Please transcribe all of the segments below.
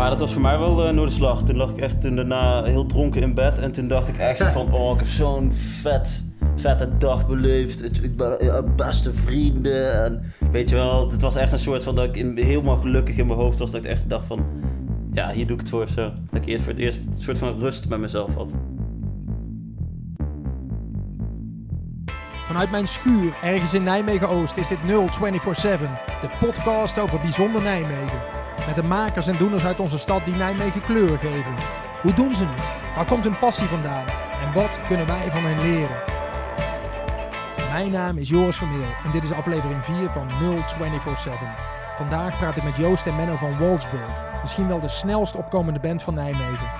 Maar dat was voor mij wel uh, Noorderslag. Toen lag ik echt toen daarna heel dronken in bed. En toen dacht ik echt van, oh, ik heb zo'n vet, vette dag beleefd. Ik ben beste vrienden. En weet je wel, het was echt een soort van dat ik in, helemaal gelukkig in mijn hoofd was. Dat ik echt dacht van, ja, hier doe ik het voor zo. Dat ik eerst voor het eerst een soort van rust met mezelf had. Vanuit mijn schuur ergens in Nijmegen-Oost is dit 0247, de podcast over bijzonder Nijmegen. Met de makers en doeners uit onze stad die Nijmegen kleur geven. Hoe doen ze het? Waar komt hun passie vandaan? En wat kunnen wij van hen leren? Mijn naam is Joris Vermeel en dit is aflevering 4 van 0247. Vandaag praat ik met Joost en Menno van Waldsburg, misschien wel de snelst opkomende band van Nijmegen.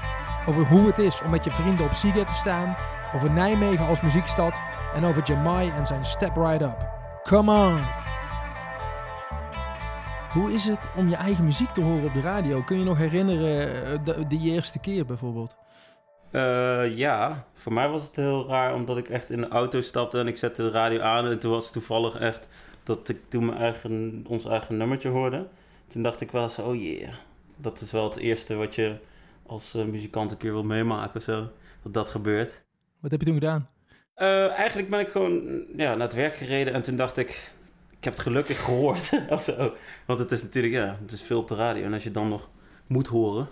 Over hoe het is om met je vrienden op Siget te staan, over Nijmegen als muziekstad en over Jamai en zijn Step Right Up. Come on! Hoe is het om je eigen muziek te horen op de radio? Kun je nog herinneren eh, de, de eerste keer bijvoorbeeld? Uh, ja, voor mij was het heel raar omdat ik echt in de auto stapte en ik zette de radio aan. En toen was het toevallig echt dat ik toen mijn eigen, ons eigen nummertje hoorde. Toen dacht ik wel zo, oh yeah, dat is wel het eerste wat je als uh, muzikant een keer wil meemaken of zo. Dat dat gebeurt. Wat heb je toen gedaan? Uh, eigenlijk ben ik gewoon ja, naar het werk gereden en toen dacht ik, ik heb het gelukkig gehoord of zo. Want het is natuurlijk, ja, het is veel op de radio. En als je dan nog moet horen...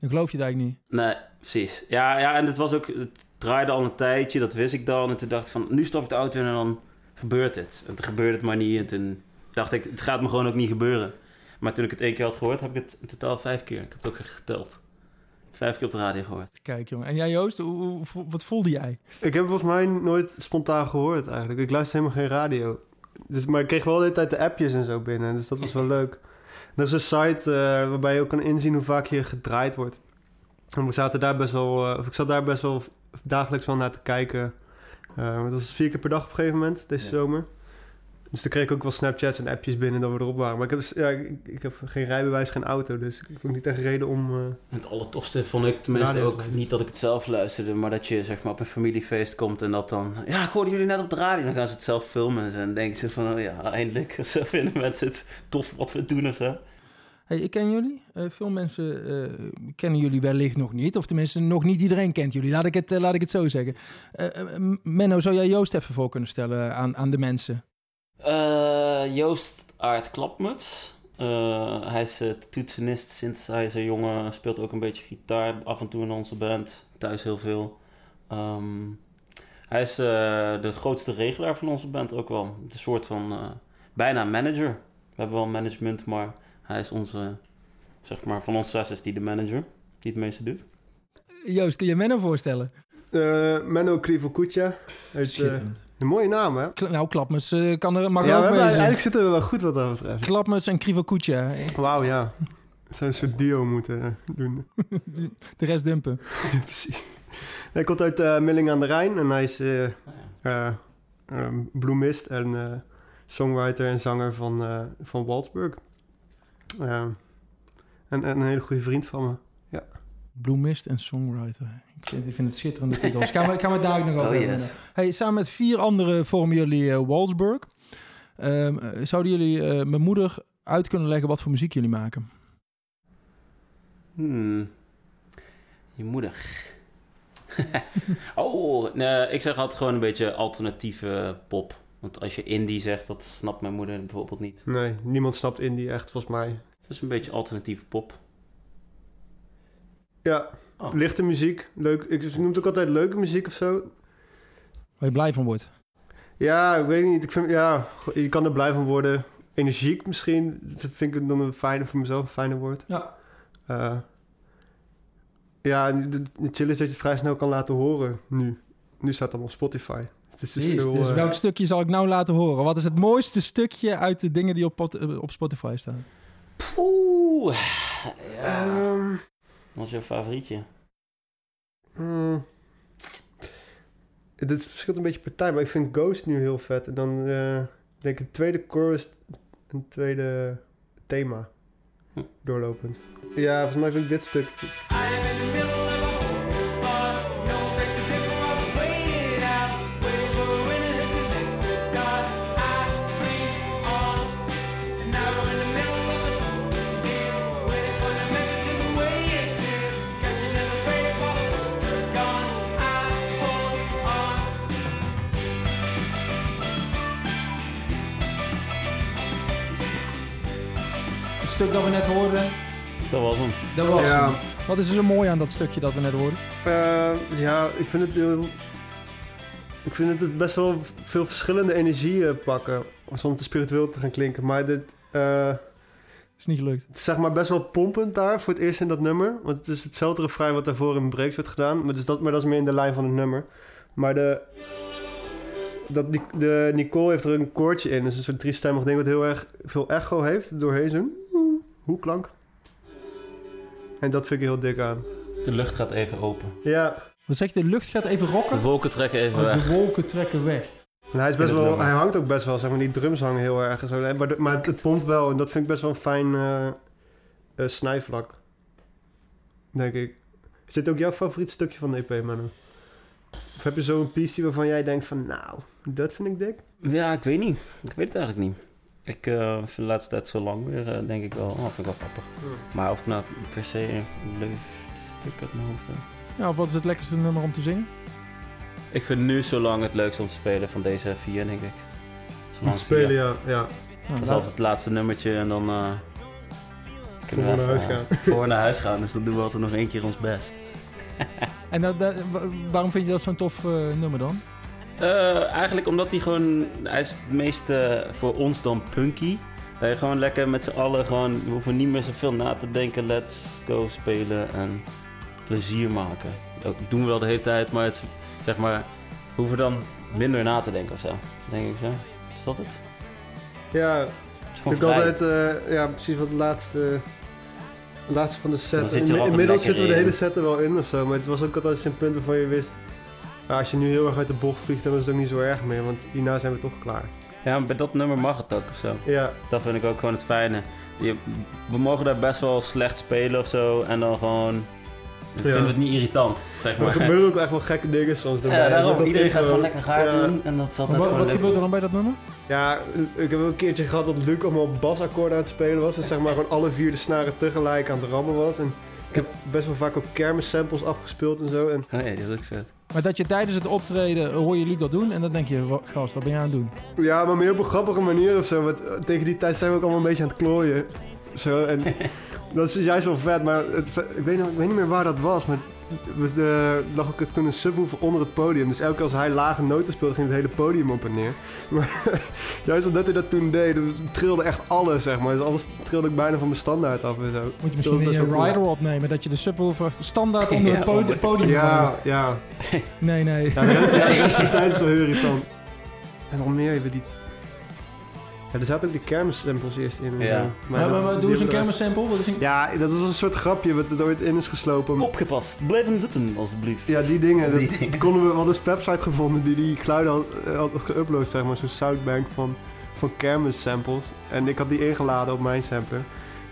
Dan geloof je het eigenlijk niet. Nee, precies. Ja, ja en het was ook, het draaide al een tijdje, dat wist ik dan. En toen dacht ik van, nu stap ik de auto in en dan gebeurt het. En toen gebeurde het maar niet. En toen dacht ik, het gaat me gewoon ook niet gebeuren. Maar toen ik het één keer had gehoord, heb ik het in totaal vijf keer. Ik heb het ook geteld vijf keer op de radio gehoord. Kijk jongen. En jij Joost, hoe, wat voelde jij? Ik heb volgens mij nooit spontaan gehoord eigenlijk. Ik luister helemaal geen radio. Dus, maar ik kreeg wel de hele tijd de appjes en zo binnen. Dus dat was wel leuk. Er is een site uh, waarbij je ook kan inzien hoe vaak je gedraaid wordt. En we zaten daar best wel, uh, of ik zat daar best wel dagelijks wel naar te kijken. Uh, dat was vier keer per dag op een gegeven moment, deze zomer. Dus dan kreeg ik ook wel Snapchats en appjes binnen dat we erop waren. Maar ik heb, dus, ja, ik, ik heb geen rijbewijs, geen auto. Dus ik heb ook niet echt reden om... Uh, het allertofste vond ik tenminste ook niet dat ik het zelf luisterde... maar dat je zeg maar op een familiefeest komt en dat dan... Ja, ik hoorde jullie net op de radio. Dan gaan ze het zelf filmen. En dan denken ze van, oh ja, eindelijk. Of zo vinden mensen het tof wat we doen of zo. Hey, ik ken jullie. Uh, veel mensen uh, kennen jullie wellicht nog niet. Of tenminste, nog niet iedereen kent jullie. Laat ik het, laat ik het zo zeggen. Menno, zou jij Joost even voor kunnen stellen aan, aan de mensen? Uh, Joost Aart Klapmuts. Uh, hij is uh, toetsenist hij een jongen. Speelt ook een beetje gitaar af en toe in onze band. Thuis heel veel. Um, hij is de grootste regelaar van onze band ook wel. Een soort van bijna manager. We hebben wel management, maar hij is onze, zeg maar, van ons zes is die de manager. Die het meeste doet. Joost, kun je Menno voorstellen? Menno Krivokucha. Schitterend. Een mooie naam, hè? nou, Klapmuts uh, kan er, mag ja, ook Eigenlijk zitten we wel goed wat dat betreft. Klapmuts en Krivokucha. Wauw, ja. We zouden een soort duo moeten eh, doen. de rest dumpen. precies. Hij komt uit uh, Milling aan de Rijn en hij is uh, uh, bloemist en songwriter en zanger van, van Waldsburg. en, en een hele goede vriend van me. Ja. Bloemist en songwriter. Ik vind, ik vind het schitterende titels. Gaan we, gaan we daar ook nog over oh, yes. hey, Samen met vier anderen vormen jullie uh, Walsburg. Um, zouden jullie uh, mijn moeder uit kunnen leggen wat voor muziek jullie maken? Hmm. Je moeder. oh, nee, ik zeg altijd gewoon een beetje alternatieve pop. Want als je indie zegt, dat snapt mijn moeder bijvoorbeeld niet. Nee, niemand snapt indie echt, volgens mij. Het is een beetje alternatieve pop. Ja, oh. lichte muziek. Leuk. Ik noem het ook altijd leuke muziek of zo. Waar je blij van wordt. Ja, ik weet niet. Ik vind, ja, je kan er blij van worden. Energiek misschien. Dat vind ik dan een fijne, voor mezelf een fijne woord. Ja. Uh, ja, de, chill is dat je het vrij snel kan laten horen nu. Nu staat het allemaal op Spotify. Het is dus, veel, dus uh, welk stukje zal ik nou laten horen? Wat is het mooiste stukje uit de dingen die op, op Spotify staan? Poeh. Ja. Um, wat is jouw favorietje? Hmm. Het verschilt een beetje per tijd, maar ik vind Ghost nu heel vet. En dan uh, denk ik een tweede chorus, een tweede thema hm. doorlopend. Ja, volgens mij vind ik dit stuk. Stuk dat we net hoorden, Dat was hem. dat was Ja. hem. Wat is er zo mooi aan dat stukje dat we net hoorden? Eh, ja, ik vind het heel... Ik vind het best wel veel verschillende energieën pakken. Zonder te spiritueel te gaan klinken. Maar dit... eh, Is niet gelukt. Het is zeg maar best wel pompend daar voor het eerst in dat nummer. Want het is hetzelfde refrein wat daarvoor in Breaks werd gedaan. Maar, dus dat, maar dat is meer in de lijn van het nummer. Maar de, dat, die, de Nicole heeft er een koortje in. Dus een soort driestemmig ding wat heel erg veel echo heeft. Doorheen zo'n hoeklank. En dat vind ik heel dik aan. De lucht gaat even open. Ja, Wat zeg je, de lucht gaat even De rokken? wolken trekken even Oh, weg. de wolken trekken weg. en hij, is best wel, hij hangt ook best wel, zeg maar, die drums hangen heel erg. En zo. Maar, de- maar het pompt wel en dat vind ik best wel een fijn eh, eh, snijvlak. Denk ik. Is dit ook jouw favoriet stukje van de EP, Manu? Of heb je zo'n piece waarvan jij denkt van, nou, dat vind ik dik? Ja, ik weet niet. Ik weet het eigenlijk niet. Ik eh, vind de laatste tijd zo lang weer, eh, denk ik wel. Oh, vind ik wel grappig. Maar of ik nou per se een leuk stuk uit mijn hoofd heb. Ja, of wat is het lekkerste nummer om te zingen? Ik vind nu zo lang het leukste om te spelen van deze vier, denk ik. Zolang Om te spelen, ja. ja. Nou, Dat is altijd het laatste nummertje en dan... eh Voor naar we huis gaan. Voor naar huis gaan, dus dan doen we altijd nog één keer ons best. En dat, dat- wa- waarom vind je dat zo'n tof nummer dan? Eh, eigenlijk omdat hij gewoon... Hij is het meest eh, voor ons dan punky. Dat je gewoon lekker met z'n allen gewoon... We hoeven niet meer zoveel na te denken. Let's go spelen en plezier maken. Dat doen we wel de hele tijd, maar het zeg maar... We hoeven dan minder na te denken of zo. Denk ik zo. Is dat het? Ja, Het is natuurlijk altijd, eh, ja, precies wat het laatste, laatste van de set. zit In- Inmiddels zitten we de hele set er wel in of zo, maar het was ook altijd een punt waarvan je wist, ja, als je nu heel erg uit de bocht vliegt, dan is het ook niet zo erg meer, want hierna zijn we toch klaar. Ja, maar bij dat nummer mag het ook of zo. Ja, Dat vind ik ook gewoon het fijne. Je, we mogen daar best wel slecht spelen of zo. En dan gewoon... Dan Ja. vinden we het niet irritant, zeg maar maar. er gebeuren ook echt wel gekke dingen soms. Ja, daarom. Dat Iedereen gaat gewoon lekker gaar ja. doen. En dat Maar altijd wat gewoon wat gebeurt er dan bij dat nummer? Ja, ik heb ook een keertje gehad dat Luc allemaal basakkoorden aan het spelen was. Dus zeg maar gewoon alle vier de snaren tegelijk aan het rammen was. En ik heb best wel vaak ook kermissamples afgespeeld en zo. En Oh ja, die is ook vet. Maar dat je tijdens het optreden hoor je Luc dat doen en dan denk je, "Wa- gast, wat ben jij aan het doen? Ja, maar meer op een grappige manier of zo. Want eh, tegen die tijd zijn we ook allemaal een beetje aan het klooien. Zo, en dat is juist wel vet. Maar het, ik, weet, nog- ik weet niet meer waar dat was. Maar lag ook toen een subwoofer onder het podium. Dus elke keer als hij lage noten speelde, ging het hele podium op en neer. Maar juist omdat hij dat toen deed, dan trilde echt alles, zeg maar. Dus alles trilde ik bijna van mijn standaard af en zo. Moet je dat misschien best een rider opnemen, dat je de subwoofer standaard onder Ja, het podium, onder- podium Ja, ja. Nee, nee. Ja, de, rest van de tijd is wel heel irritant. En nog meer hebben die... Ja, er zaten ook die kermissamples eerst in. en Ja. zo. Maar, maar, doe eens een kermissample. Wat is een... Ja, dat was een soort grapje wat er ooit in is geslopen. Opgepast. Blijven zitten, alsjeblieft. Ja, die dingen. Die dat dingen. konden we, we hadden een website gevonden die die geluiden had, eh, had geüpload, zeg maar. Zo'n soundbank van, van kermissamples. En ik had die ingeladen op mijn sampler.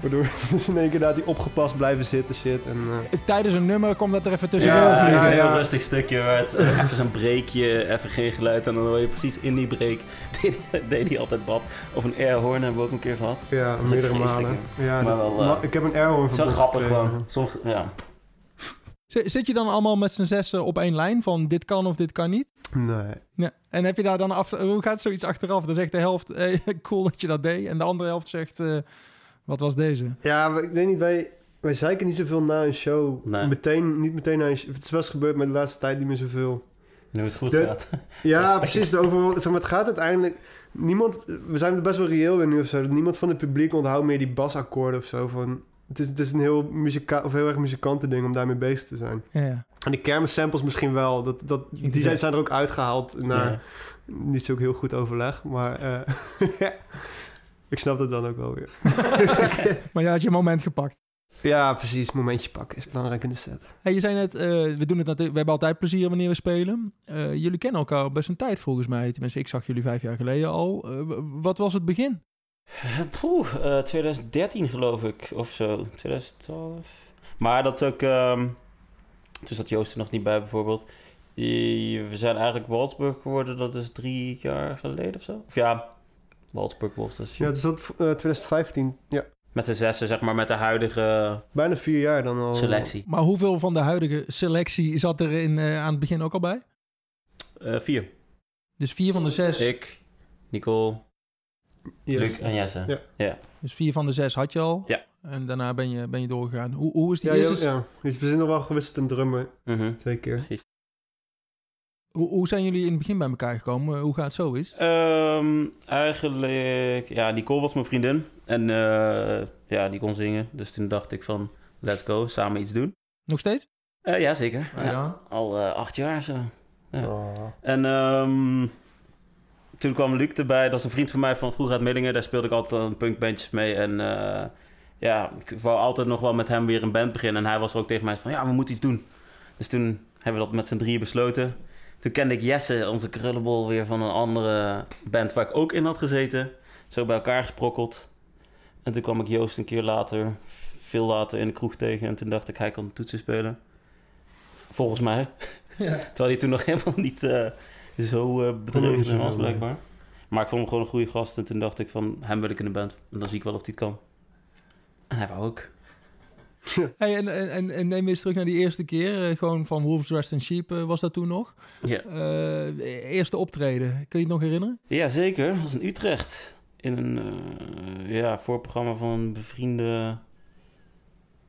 Waardoor dus in één keer daar die opgepast blijven zitten shit. En, eh, Tijdens een nummer komt dat er even tussendoor Ja, Ja, een ja. heel rustig stukje waar het eh, even zo'n breekje, even geen geluid. En dan hoor je precies in die break, deed, hij- deed hij altijd wat. Of een airhorn hebben we ook een keer gehad. ja, Dat meerdere malen. Ja, Maar dat- wel, eh, ik heb een airhorn verbod grappig gewoon. Soms, ja. Zit je dan allemaal met z'n zessen op één lijn van dit kan of dit kan niet? Nee. Ja. En heb je daar dan af... Hoe gaat zoiets achteraf? Dan zegt de helft, hey, cool dat je dat deed. En de andere helft zegt, eh, wat was deze? Ja, ik weet niet, wij, wij zeiken niet zoveel na een show. Nee. Meteen, niet meteen na een show. Het is wel eens gebeurd, maar de laatste tijd niet meer zoveel. Nu het goed De- gaat. Ja, precies. De overal, zeg maar, het gaat uiteindelijk... Niemand, we zijn er best wel reëel in nu of zo. Niemand van het publiek onthoudt meer die basakkoorden of zo. Van, het, is, het is een heel, muzika of heel erg muzikanten ding om daarmee bezig te zijn. Ja. En die kermissamples misschien wel. Dat, dat, die zijn, zijn er ook uitgehaald naar Ja. niet zo heel goed overleg. Maar eh, ik snap het dan ook wel weer. Maar je had je moment gepakt. Ja, precies. Momentje pakken is belangrijk in de set. Hey, je zei net, eh, we, doen het natuurlijk, we hebben altijd plezier wanneer we spelen. Eh, jullie kennen elkaar al best een tijd volgens mij. Tenminste, ik zag jullie vijf jaar geleden al. Eh, wat was het begin? Poeh, eh, 2013 geloof ik, of zo. 2012. Maar dat is ook... ehm toen zat Joost er nog niet bij bijvoorbeeld. Die- we zijn eigenlijk Waldsburg geworden, dat is drie jaar geleden of zo. Of ja, Waldsburg was dat. Ja, het is dat eh, 2015. Ja, Met z'n zessen, zeg maar, met de huidige bijna vier jaar dan al. selectie. Maar hoeveel van de huidige selectie zat er in, eh, aan het begin ook al bij? Eh, vier. Dus vier van de zes. Ik, Nicole, Yes. Luc en Jesse. Ja. Dus vier van de zes had je al. Ja. En daarna ben je, ben je doorgegaan. Hoe, hoe is die Ja, eerste... ja, ja. Dus we zijn nog wel gewisseld een drummer. Mhm. Twee keer. Hoe, hoe zijn jullie in het begin bij elkaar gekomen? Hoe gaat het zo is? Ehm, eigenlijk, ja, Nicole was mijn vriendin. En eh, ja, die kon zingen. Dus toen dacht ik van, let's go, samen iets doen. Nog steeds? Eh, ja, zeker. Ja. Ja. Al eh, acht jaar zo. Ja. Oh. En ehm, toen kwam Luc erbij. Dat is een vriend van mij van vroeger uit Millingen. Daar speelde ik altijd een punkbandjes mee. En eh, ja, ik wou altijd nog wel met hem weer een band beginnen. En hij was er ook tegen mij van, ja, we moeten iets doen. Dus toen hebben we dat met z'n drieën besloten. Toen kende ik Jesse, onze krullenbol, weer van een andere band waar ik ook in had gezeten. Zo bij elkaar gesprokkeld. En toen kwam ik Joost een keer later, veel later in de kroeg tegen. En toen dacht ik, hij kan toetsen spelen. Volgens mij. Ja. Terwijl hij toen nog helemaal niet eh, zo eh, bedreven was, blijkbaar. Maar ik vond hem gewoon een goede gast. En toen dacht ik van, hem wil ik in de band. En dan zie ik wel of hij het kan. En hij wou ook. Hey, en, en, en, neem eens terug naar die eerste keer. eh, gewoon van Wolves, Rest and Sheep eh, was dat toen nog. Ja. Eh, eerste optreden. Kun je het nog herinneren? Ja, zeker. Dat was in Utrecht. In een eh, ja, voorprogramma van een bevriende, een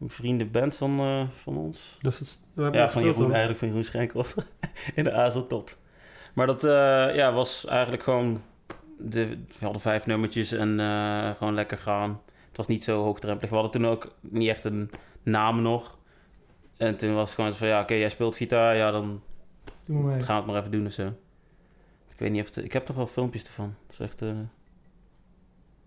bevriende band van, eh, van ons. Dus het, we hebben Ja, van Jeroen, dan. eigenlijk van Jeroen Schenkels. in de AZ Tot. Maar dat eh, ja, was eigenlijk gewoon... De, we hadden vijf nummertjes en eh, gewoon lekker gaan. Het was niet zo hoogdrempelig. We hadden toen ook niet echt een naam nog. En toen was het gewoon zo van... Ja, oké, jij speelt gitaar. Ja, dan Doe maar gaan we het maar even doen of zo. Ik weet niet of... Het, ik heb toch wel filmpjes ervan. Dat is echt... eh,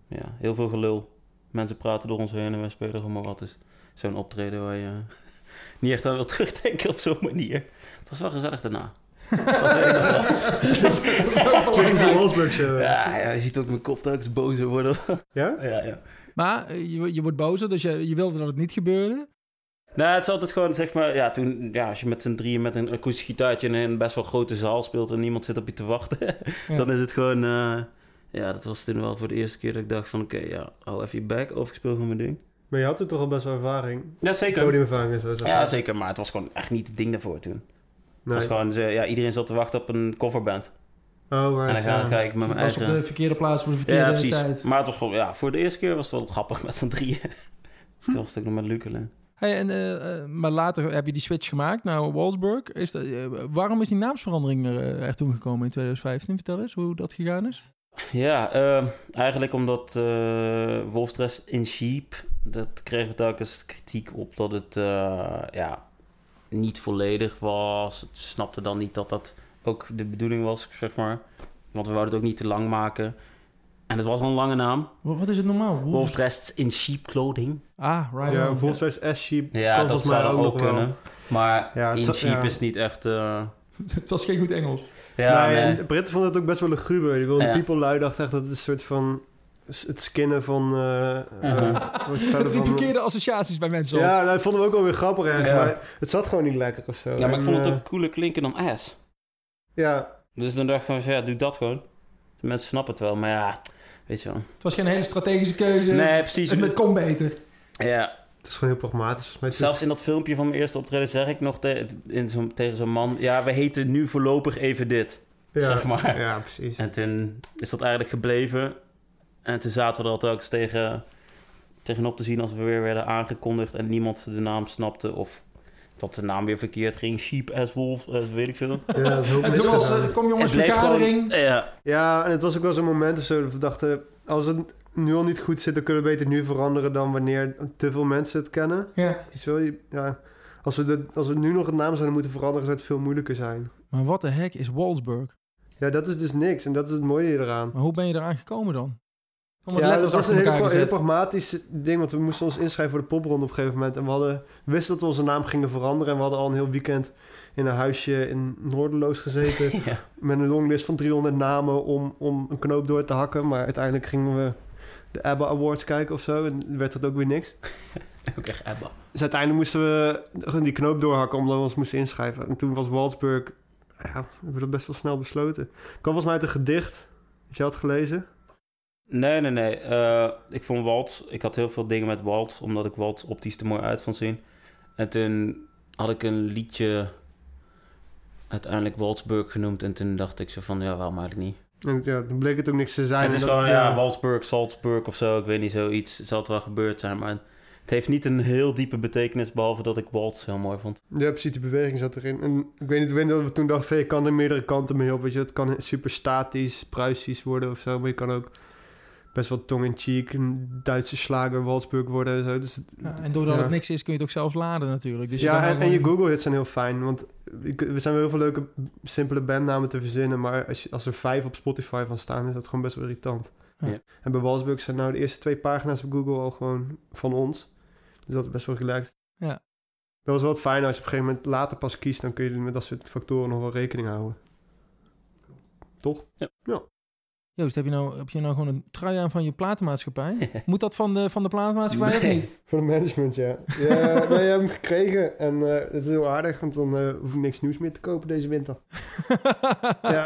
ja, heel veel gelul. Mensen praten door ons heen en wij spelen gewoon maar wat. Dus zo'n optreden waar je niet echt aan wil terugdenken op zo'n manier. Het was wel gezellig daarna. Klinkt Wolfsburg show. Ja, ja, je ziet ook mijn kop telkens bozer worden. Ja? ja, ja. Maar eh, je, je wordt bozer, dus je, je wilde dat het niet gebeurde. Nou, het is altijd gewoon, zeg maar, ja, toen, ja, als je met z'n drieën met een akoestisch gitaartje in een best wel grote zaal speelt en niemand zit op je te wachten, Ja. dan is het gewoon, eh, ja, dat was toen wel voor de eerste keer dat ik dacht van, oké, ja, hou even je back of ik speel gewoon mijn ding. Maar je had er toch al best wel ervaring. Ja, zeker. Podiumervaring en zo. Ja, maar. zeker, maar het was gewoon echt niet het ding daarvoor toen. Het was gewoon, ze- ja, iedereen zat te wachten op een coverband. Oh, en right, dan ga, ja. ga ik met mijn was op eigen... de verkeerde plaats voor de verkeerde Ja, precies. tijd. Maar het was gewoon, ja, voor de eerste keer was het wel grappig met z'n drieën. Toen was het ook nog met Luc alleen. Hey, en, eh, eh, maar later heb je die switch gemaakt naar Wolfsburg. Is dat, eh, waarom is die naamsverandering er, toen gekomen in 2015? Vertel eens hoe dat gegaan is. Ja, eh, eigenlijk omdat eh Wolfstress in Sheep, dat kregen we telkens kritiek op dat het eh, ja, niet volledig was. We snapten dan niet dat dat ook de bedoeling was, zeg maar. Want we wouden het ook niet te lang maken. En het was wel een lange naam. Wat, wat is het normaal? Wolf- Wolfstress in Sheep clothing. Ah, right Ja, on. Volkswagen S-Sheep Ja, kan dat zou ook ook kunnen. Maar Ja, in Sheep ja. is niet echt... eh, het was geen goed Engels. ja, nee, nee. en de Britten vonden het ook best wel luguber. Die wilden Ja. People Lui dacht echt dat het een soort van... Het skinnen van... eh eh, wat verder Het riep van- verkeerde associaties bij mensen op. Ja, nou, dat vonden we ook wel weer grappig. Ja. Maar het zat gewoon niet lekker of zo. Ja, maar ik vond het eh, ook cooler klinken dan ass. Ja, Dus dan dacht ik van, ja, doe dat gewoon. Mensen snappen het wel, maar ja, weet je wel. Het was geen hele strategische keuze. Nee, precies. Het met kon beter. Ja, het is gewoon heel pragmatisch. Zelfs in dat filmpje van mijn eerste optreden zeg ik nog te- in zo'n- tegen zo'n man... Ja, we heten nu voorlopig even dit. ja, zeg maar. Ja, precies. En toen is dat eigenlijk gebleven. En toen zaten we er altijd ook eens tegen, tegenop te zien als we weer werden aangekondigd... en niemand de naam snapte of dat de naam weer verkeerd ging. Sheep as wolf, as weet ik veel. Ja, dat is heel En toen was, eh, kom jongens, vergadering. gewoon- ja, Ja, en het was ook wel zo'n moment of zo dat we dachten... Als het nu al niet goed zit, dan kunnen we beter nu veranderen... dan wanneer te veel mensen het kennen. Ja. Zo, ja, als, we de, als we nu nog het naam zouden moeten veranderen... zou het veel moeilijker zijn. Maar wat de heck is Wolfsburg? Ja, dat is dus niks. En dat is het mooie eraan. Maar hoe ben je eraan gekomen dan? Om Ja, dat was een hele gezet. pragmatisch ding. Want we moesten ons inschrijven voor de popronde op een gegeven moment. En we, hadden, wisten dat we onze naam gingen veranderen. En we hadden al een heel weekend in een huisje in Noorderloos gezeten. ja. met een longlist van 300 namen om, om een knoop door te hakken. Maar uiteindelijk gingen we de ABBA Awards kijken of zo. En werd dat ook weer niks. ook echt Abba. Dus uiteindelijk moesten we die knoop doorhakken omdat we ons moesten inschrijven. En toen was Waldsburg... Ja, we hebben dat best wel snel besloten. Het kwam volgens mij uit een gedicht dat je had gelezen. Nee, nee, nee. Eh, ik vond Walt... Ik had heel veel dingen met Walt, omdat ik Walt optisch te mooi uit vond zien. En toen had ik een liedje uiteindelijk Waldsburg genoemd. En toen dacht ik zo van, ja, waarom eigenlijk niet? En ja, dan bleek het ook niks te zijn. het is En gewoon, ja, Walsburg, Salzburg of zo. Ik weet niet, zoiets. Het zal het wel gebeurd zijn, maar het heeft niet een heel diepe betekenis, behalve dat ik Waltz heel mooi vond. Ja, precies, die beweging zat erin. En ik weet niet, ik weet dat we toen dachten van je kan er meerdere kanten mee op. Weet je, het kan super statisch, Pruisisch worden of zo. Maar je kan ook best wel tong-in-cheek een Duitse slager, Walsburg worden en zo. Dus het- Ja, en doordat ja. het niks is, kun je het ook zelfs laden natuurlijk. Dus ja, en, je gewoon- Google hits zijn heel fijn. Want er zijn wel heel veel leuke, simpele bandnamen te verzinnen. Maar als, je, als er vijf op Spotify van staan, is dat gewoon best wel irritant. Ja. En bij Walsburg zijn nou de eerste twee pagina's op Google al gewoon van ons. Dus dat is best wel relaxed. Ja. Dat was wel het fijne. Als je op een gegeven moment later pas kiest, dan kun je met dat soort factoren nog wel rekening houden. Toch? Ja. Ja. Joost, heb je, nou, heb je nou gewoon een trui aan van je platenmaatschappij? Moet dat van de, van de platenmaatschappij of niet? Voor de management, ja. Ja, nee, je hebt hem gekregen. En eh, het is heel aardig, want dan eh, hoef ik niks nieuws meer te kopen deze winter. Ja.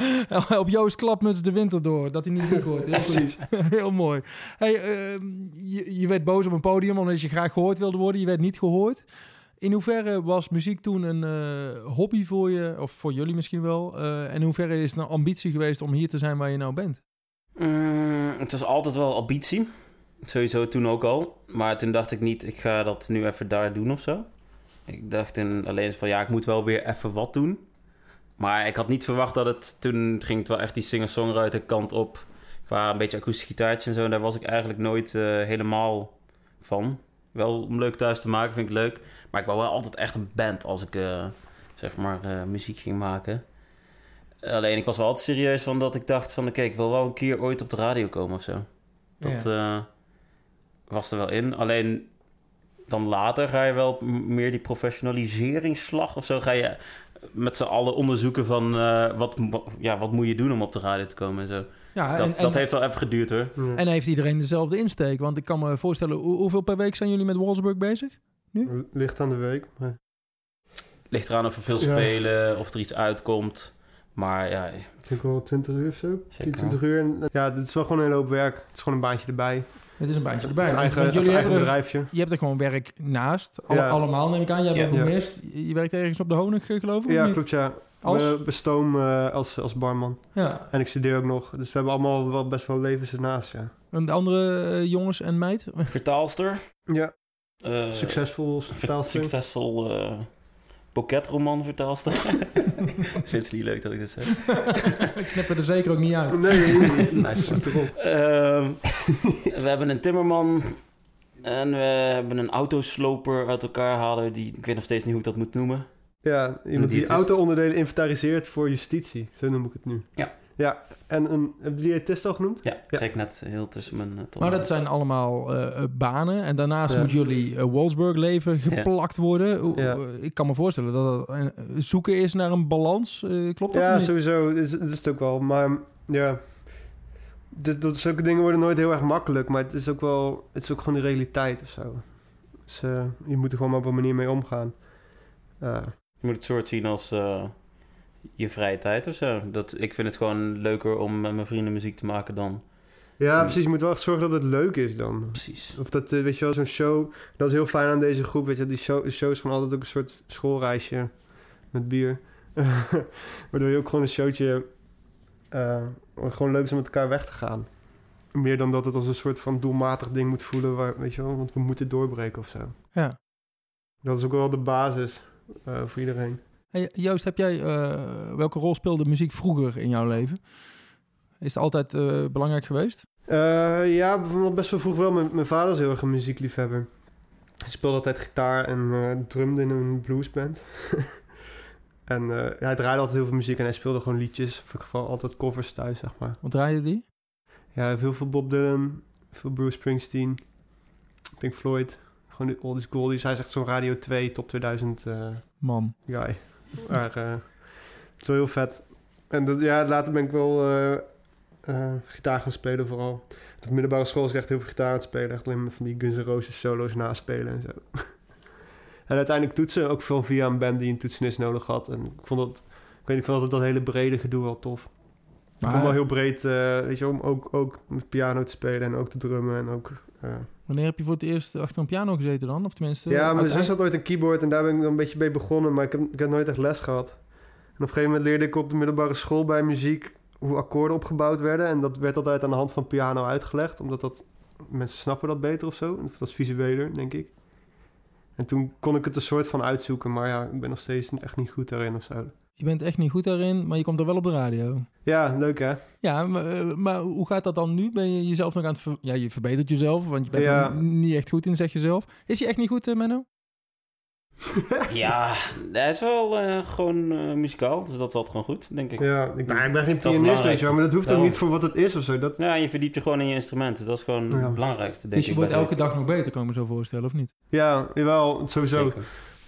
Op Joost klapmuts de winter door, dat hij niet dik wordt. Heel. Precies. Heel mooi. Hey, ehm, je, je werd boos op een podium omdat je graag gehoord wilde worden. Je werd niet gehoord. In hoeverre was muziek toen een eh, hobby voor je, of voor jullie misschien wel? Eh, en in hoeverre is het een ambitie geweest om hier te zijn waar je nou bent? Mm, het was altijd wel ambitie. Sowieso toen ook al. Maar toen dacht ik niet, ik ga dat nu even daar doen of zo. Ik dacht in, alleen van, ja, ik moet wel weer even wat doen. Maar ik had niet verwacht dat het... Toen ging het wel echt die singer-songwriter kant op. Qua een beetje akoestisch gitaartje en zo. En daar was ik eigenlijk nooit eh, helemaal van. Wel om leuk thuis te maken, vind ik leuk. Maar ik wou wel altijd echt een band als ik, eh, zeg maar, eh, muziek ging maken. Alleen ik was wel altijd serieus van dat ik dacht van... Oké, ik wil wel een keer ooit op de radio komen of zo. Dat eh, was er wel in. Alleen dan later ga je wel meer die professionaliseringsslag of zo... ga je met z'n allen onderzoeken van... eh, wat, ja, wat moet je doen om op de radio te komen en zo. Ja, dat, en, en, dat heeft wel even geduurd hoor. En heeft iedereen dezelfde insteek? Want ik kan me voorstellen, hoe- hoeveel per week zijn jullie met Walsburg bezig? Ligt aan de week. Maar... Ligt eraan of we veel Ja. spelen, of er iets uitkomt. Maar ja, Ik denk wel 20 uur of zo. Zeker. 20 uur. En, ja, dit is wel gewoon een hele hoop werk. Het is gewoon een baantje erbij. Het is een baantje erbij. Een Want eigen, jullie eigen hebben er- bedrijfje. Je hebt er gewoon werk naast. Alle- Ja. Allemaal neem ik aan. Jij bent Ja. Je werkt ergens op de Honig, eh, geloof ik? Ja, klopt ja. Als? We bestoom eh, als, als barman. Ja. En ik studeer ook nog. Dus we hebben allemaal wel best wel levens ernaast, ja. En de andere eh, jongens en meid? vertaalster. Ja, eh, succesvol ver- vertaalster. Succesvol boketroman vertaalster. Vindt ze niet leuk dat ik dit zeg? Ik knip er er zeker ook niet uit. Nee, Nice. zoek erop. Ehm, we hebben een timmerman en we hebben een autosloper uit elkaar halen. Die, ik weet nog steeds niet hoe ik dat moet noemen. Ja, iemand die diëtist. auto-onderdelen inventariseert voor justitie. Zo noem ik het nu. Ja. Ja, en een... Heb je diëtist al genoemd? Ja, Ja. kijk net heel tussen mijn uh, Maar dat zijn allemaal eh, eh, banen. En daarnaast Ja. moet jullie eh, Walsburg leven geplakt worden. Ja. eh, Ik kan me voorstellen dat zoeken is naar een balans. Eh, klopt dat? Ja, sowieso. Dat is, is het ook wel. Maar ja... dit- dat, zulke dingen worden nooit heel erg makkelijk. Maar het is ook wel... Het is ook gewoon de realiteit of zo. Dus eh, je moet er gewoon maar op een manier mee omgaan. Je moet het soort zien als eh, je vrije tijd of zo. Dat, ik vind het gewoon leuker om met mijn vrienden muziek te maken dan... Ja, precies. Je moet wel echt zorgen dat het leuk is dan. Precies. Of dat, eh, weet je wel, zo'n show... Dat is heel fijn aan deze groep, weet je. Die show, de show is gewoon altijd ook een soort schoolreisje met bier. Waardoor je ook gewoon een showtje... eh, gewoon leuk is om met elkaar weg te gaan. Meer dan dat het als een soort van doelmatig ding moet voelen, waar, weet je wel, want we moeten doorbreken of zo. Ja. Dat is ook wel de basis eh, voor iedereen. Hey, Joost, heb jij, eh, welke rol speelde muziek vroeger in jouw leven? Is het altijd eh, belangrijk geweest? Eh, ja, bijvoorbeeld best wel vroeg wel. Mijn, mijn vader is heel erg een muziekliefhebber. Hij speelde altijd gitaar en drumde in een bluesband. en hij draaide altijd heel veel muziek en hij speelde gewoon liedjes. Of in ieder geval altijd covers thuis, zeg maar. Wat draaide die? Ja, hij heeft heel veel Bob Dylan, veel Bruce Springsteen, Pink Floyd. Gewoon de oldies goldies. Hij is echt zo'n Radio 2 top 2000 eh, Man. guy. Maar eh, het is wel heel vet. En dat, ja, later ben ik wel eh, eh, gitaar gaan spelen vooral. Op de middelbare school was ik echt heel veel gitaar aan het spelen. Echt alleen maar van die Guns N' Roses solo's naspelen en zo. en uiteindelijk toetsen, ook veel via een band die een toetsenist nodig had. En ik vond dat, ik weet niet, ik vond altijd dat hele brede gedoe wel tof. Ik vond het wel heel breed, weet je, om ook, ook met piano te spelen en ook te drummen en ook... Wanneer heb je voor het eerst achter een piano gezeten dan? Of tenminste... ja, mijn zus had ooit een keyboard en daar ben ik dan een beetje mee begonnen, maar ik heb, ik heb nooit echt les gehad. En op een gegeven moment leerde ik op de middelbare school bij muziek hoe akkoorden opgebouwd werden. En dat werd altijd aan de hand van piano uitgelegd, omdat dat mensen snappen dat beter of zo. Of dat is visueler, denk ik. En toen kon ik het een soort van uitzoeken, maar ja, ik ben nog steeds echt niet goed daarin of zo. Je bent echt niet goed daarin, maar je komt er wel op de radio. Ja, leuk hè? Ja, maar, eh, maar hoe gaat dat dan nu? Ben je jezelf nog aan het... ver- Ja, je verbetert jezelf, want je bent Ja. er niet echt goed in, zeg je zelf. Is je echt niet goed, eh, Menno? Ja, hij is wel eh, gewoon eh, muzikaal, dus dat is altijd gewoon goed, denk ik. Ja, ik, ik ben geen Dat is pianist, weet je wel, maar dat hoeft ook niet voor wat het is of zo. Dat, Ja, je verdiept je gewoon in je instrumenten. Dat is gewoon Ja. het belangrijkste, denk Dus je ik. wordt elke dag nog beter, kan ik me zo voorstellen, of niet? ja, jawel, sowieso. Zeker.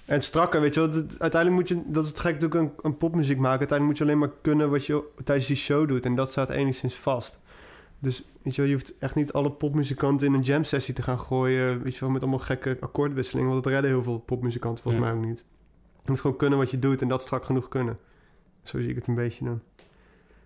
En strakker, weet je wel. Uiteindelijk moet je, dat is het gek natuurlijk, een, een popmuziek maken. Uiteindelijk moet je alleen maar kunnen wat je tijdens die show doet. En dat staat enigszins vast. Dus weet je wel, je hoeft echt niet alle popmuzikanten in een jam sessie te gaan gooien. Weet je wel, met allemaal gekke akkoordwisselingen. Want dat redden heel veel popmuzikanten volgens Ja. mij ook niet. Je moet gewoon kunnen wat je doet en dat strak genoeg kunnen. Zo zie ik het een beetje dan.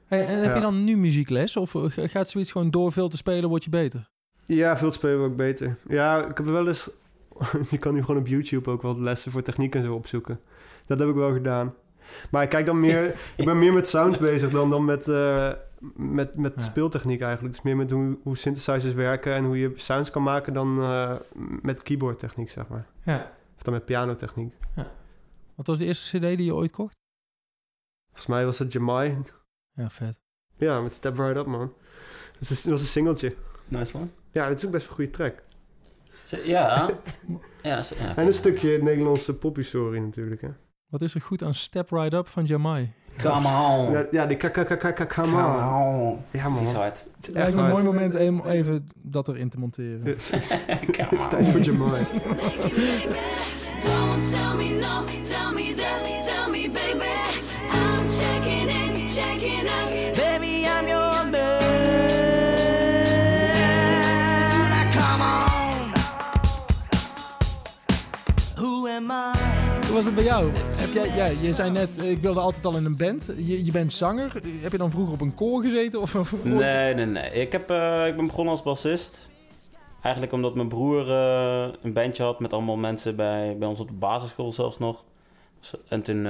Hey, en heb Ja. je dan nu muziekles? Of eh, gaat zoiets gewoon door veel te spelen, word je beter? Ja, veel spelen we ook beter. Ja, ik heb wel eens... je kan nu gewoon op YouTube ook wel lessen voor techniek en zo opzoeken. Dat heb ik wel gedaan. Maar ik kijk dan meer... ik ben meer met sounds bezig dan, dan met, eh, met, met Ja. speeltechniek eigenlijk. Dus meer met hoe, hoe synthesizers werken en hoe je sounds kan maken dan eh, met keyboardtechniek, zeg maar. Ja. Of dan met pianotechniek. Wat was de eerste cd die je ooit kocht? Volgens mij was het Jamai. Ja, vet. Ja, met Step Right Up, man. Dat is- dat was een singeltje. Nice one. Ja, het is ook best een goede track. Ja. ja, z- ja. En een stukje Nederlandse pophistorie natuurlijk, hè. Wat is er goed aan Step Right Up van Jamai? Come on. Ja, ja die come Come on. on. Ja, man. hard. Het is Het lijkt me een hard. mooi moment om even dat erin te monteren. On. Tijd voor Jamai. Don't tell me no, tell me that, Hoe was het bij jou? Heb jij, ja, je zei net, eh, ik wilde altijd al in een band. Je, je bent zanger. Heb je dan vroeger op een koor gezeten? Of, Nee, nee, nee. Ik, heb, eh, ik ben begonnen als bassist. Eigenlijk omdat mijn broer eh, een bandje had met allemaal mensen bij, bij ons op de basisschool zelfs nog. Zo- En toen,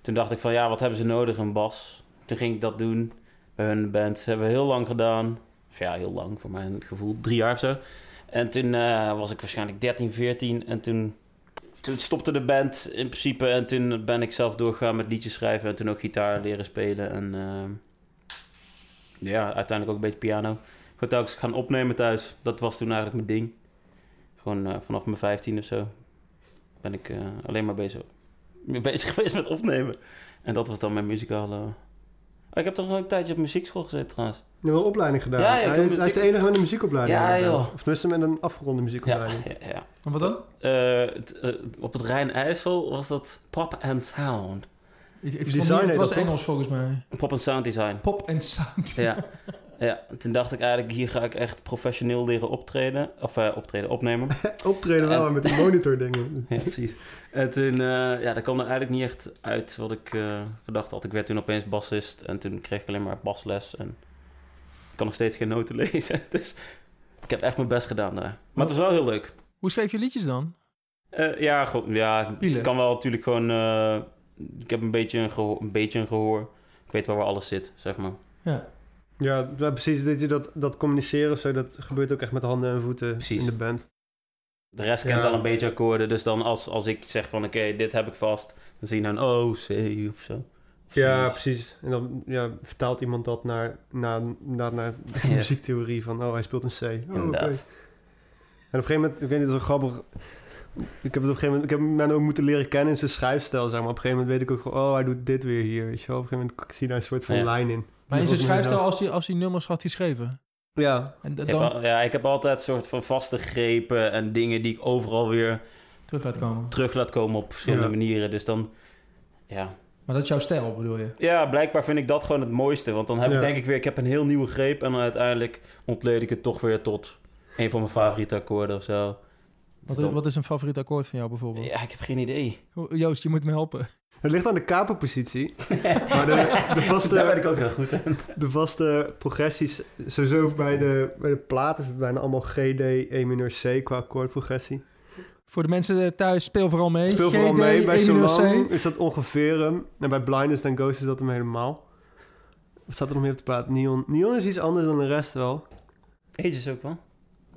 toen dacht ik van ja, wat hebben ze nodig? Een bas. Toen ging ik dat doen bij hun band. Hebben we heel lang gedaan. Ja, heel lang voor mijn gevoel. Drie jaar of zo. En toen was ik waarschijnlijk 13, 14. En toen, toen stopte de band in principe. En toen ben ik zelf doorgegaan met liedjes schrijven. En toen ook gitaar leren spelen. En eh, ja, uiteindelijk ook een beetje piano. Gewoon telkens gaan opnemen thuis. Dat was toen eigenlijk mijn ding. Gewoon eh, vanaf mijn 15 of zo ben ik eh, alleen maar bezig, bezig geweest met opnemen. En dat was dan mijn muzikale... Oh, ik heb toch ook een tijdje op muziekschool gezeten trouwens. Je hebt wel een opleiding gedaan. Ja, ja, ik hij, is, hij is de enige met een muziekopleiding. Ja, joh. Of tenminste met een afgeronde muziekopleiding. ja, ja. En wat dan? Eh, het, eh, op het Rijn-IJssel was dat Pop and Sound. Ik, ik Design niet, het was dat, toch? Engels volgens mij. Pop and Sound Design. Pop en sound. Ja. ja, toen dacht ik eigenlijk, hier ga ik echt professioneel leren optreden. Of eh, optreden, opnemen. Optreden wel En- met die monitor dingen. ja, precies. En toen, eh, ja, dat kwam er eigenlijk niet echt uit wat ik eh, gedacht had. Ik werd toen opeens bassist en toen kreeg ik alleen maar basles. En ik kan nog steeds geen noten lezen. Dus ik heb echt mijn best gedaan daar. Maar het was wel heel leuk. Hoe schreef je liedjes dan? Eh, ja, gewoon, ja, ik kan wel natuurlijk gewoon... eh, ik heb een beetje een, gehoor, een beetje een gehoor. Ik weet wel waar alles zit, zeg maar. Ja. Ja, ja, precies. Dat, je dat, dat communiceren of zo, dat gebeurt ook echt met handen en voeten Precies. in de band. De rest kent Ja. al een beetje akkoorden. Dus dan als, als ik zeg van oké, dit heb ik vast. Dan zie je dan O, C of zo. Of Ja, precies. En dan ja, vertaalt iemand dat naar, naar, naar, naar de Ja. muziektheorie van... oh, hij speelt een C. Oh. En op een gegeven moment, ik weet niet, dat is wel grappig... Ik heb het op een gegeven moment, ik heb hem ook moeten leren kennen in zijn schrijfstijl, zeg maar. Op een gegeven moment weet ik ook gewoon, oh, hij doet dit weer hier, weet je wel. Op een gegeven moment zie je daar een soort van Ja. lijn in. Maar in zijn schrijfstijl als hij, als hij nummers had geschreven. Ja, En d- Ik heb dan al- ja, ik heb altijd een soort van vaste grepen en dingen die ik overal weer terug laat komen. terug laat komen op verschillende Ja. manieren. Dus dan, ja. Maar dat is jouw stijl, bedoel je? Ja, blijkbaar vind ik dat gewoon het mooiste. Want dan heb Ja. ik denk ik weer, ik heb een heel nieuwe greep en dan uiteindelijk ontleed ik het toch weer tot een van mijn favoriete akkoorden of zo. Wat, dan- wat is een favoriet akkoord van jou bijvoorbeeld? ja, ik heb geen idee. Joost, je moet me helpen. Het ligt aan de capo-positie. maar de, de, vaste, Daar ben ik ook heel goed in. de vaste progressies, sowieso bij de, bij de plaat is het bijna allemaal G, D, E minor C qua akkoordprogressie. Voor de mensen thuis, speel vooral mee. Speel vooral GD, mee. Bij E Solang is dat ongeveer hem. En bij Blindness and Ghost is dat hem helemaal. Wat staat er nog meer op de plaat? Neon. Neon is iets anders dan de rest wel. Ages ook wel.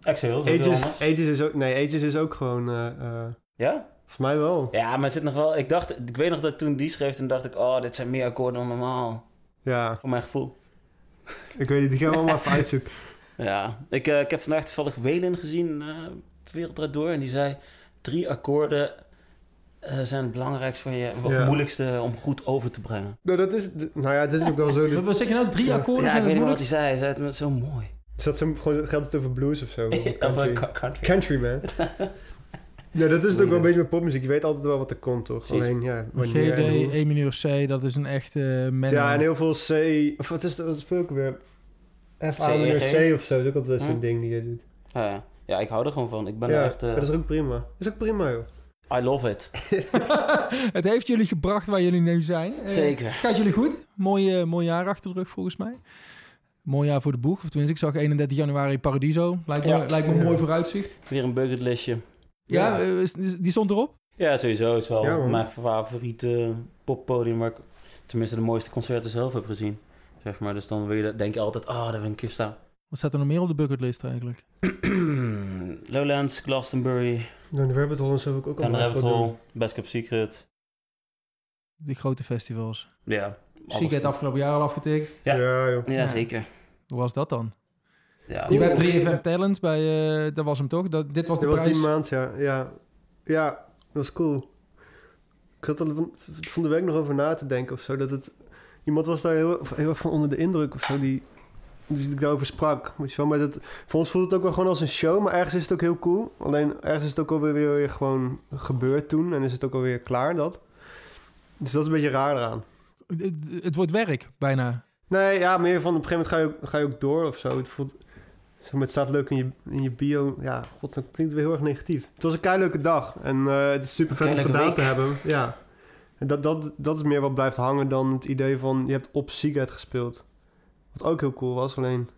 Exhale is ook. Ages is ook... Nee, Ages is ook gewoon... eh eh, Ja? Volgens mij wel. Ja, maar het zit nog wel... Ik dacht... Ik weet nog dat toen die schreef, toen dacht ik... Oh, dit zijn meer akkoorden dan normaal. Ja, Voor mijn gevoel. ik weet niet. Die gaan we allemaal even uitzoeken. Ja. Ik, eh, ik heb vandaag toevallig Welen gezien, eh de wereld draait door. En die zei... Drie akkoorden eh, zijn het belangrijkste van je... Of Ja. het moeilijkste om goed over te brengen. Nou, dat is... Nou ja, dit is ook wel zo. Wat, Dit, wat zeg je nou? Drie Ja. akkoorden Ja, zijn ik weet niet wat hij zei. Hij zei het met zo mooi. is dat zo, gewoon, geldt het over blues of zo? Of country. Country, man. Ja, dat is het ook wel een beetje met popmuziek. Je weet altijd wel wat er komt, toch? Precies. Alleen, ja, wanneer. GD, E mineur C, dat is een echte uh, Ja, en heel veel C... Of wat is dat? Wat speel ik weer? F, A, C, mineur G. C of zo. Dat is ook altijd zo'n Hm. ding die je doet. Ja, ja. ik hou er gewoon van. Ik ben ja, er echt... eh, maar dat is ook prima. Dat is ook prima, joh. I love it. het heeft jullie gebracht waar jullie nu zijn. Eh, Zeker. Gaat jullie goed? Mooi, eh, mooi jaar achter de rug volgens mij. Mooi jaar voor de boeg. Of tenminste, ik zag 31 januari Paradiso. Lijkt me, Ja. lijkt me een mooi vooruitzicht. Weer een bucketlistje. Ja, eh, die stond erop? Ja, sowieso. is wel Ja, mijn favoriete poppodium waar ik tenminste de mooiste concerten zelf heb gezien. Zeg maar. Dus dan wil je, denk je altijd, ah, daar wil ik een keer staan. Wat staat er nog meer op de bucketlist eigenlijk? Lowlands, Glastonbury, Dan de Rabbit Hole en zo heb ik ook Dan allemaal Rabbit. Hole, Best Kept Secret. Die grote festivals. Ja. het afgelopen jaar al afgetikt. Ja. Ja, joh. Ja, Ja. zeker. Hoe was dat dan? Ja, Die bij 3FM Talent, bij, eh, dat was hem toch? Dat, dit was de Dat was die maand, ja. Ja, ja dat was cool. Ik zat er van, van de week nog over na te denken of zo. Dat het, iemand was daar heel, heel erg van onder de indruk of zo. Die, die ik daarover sprak. Moet je wel, maar dat, voor ons voelt het ook wel gewoon als een show. Maar ergens is het ook heel cool. Alleen ergens is het ook alweer weer, weer gewoon gebeurd toen. En is het ook alweer klaar dat. Dus dat is een beetje raar eraan. Het, het wordt werk, bijna. Nee, ja, meer van op een gegeven moment ga je ook, ga je ook door of zo. Het voelt... Zeg maar, het staat leuk in je, in je bio. Ja, god, dat klinkt weer heel erg negatief. Het was een keileuke dag. En eh, het is super vet om gedaan week. te hebben. Ja. En dat, dat, dat is meer wat blijft hangen dan het idee van... Je hebt op Seagate gespeeld. Wat ook heel cool was. Alleen,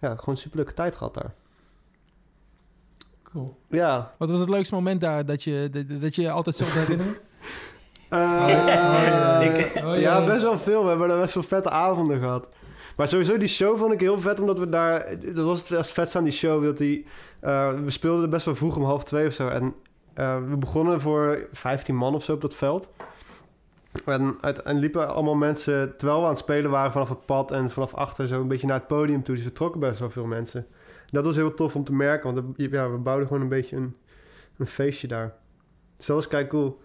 ja, gewoon een super leuke tijd gehad daar. Cool. Ja. Wat was het leukste moment daar dat je, dat, dat je je altijd zult herinneren? Eh, Ik- Oh, ja, best wel veel. We hebben daar best wel vette avonden gehad. Maar sowieso, die show vond ik heel vet, omdat we daar... Dat was het vetste aan die show, dat die... eh, we speelden best wel vroeg om half twee of zo. En eh, we begonnen voor 15 man of zo op dat veld. En, uit, en liepen allemaal mensen, terwijl we aan het spelen waren vanaf het pad... en vanaf achter zo een beetje naar het podium toe. Dus we trokken best wel veel mensen. Dat was heel tof om te merken, want ja, we bouwden gewoon een beetje een, een feestje daar. Dus dat was kijk cool.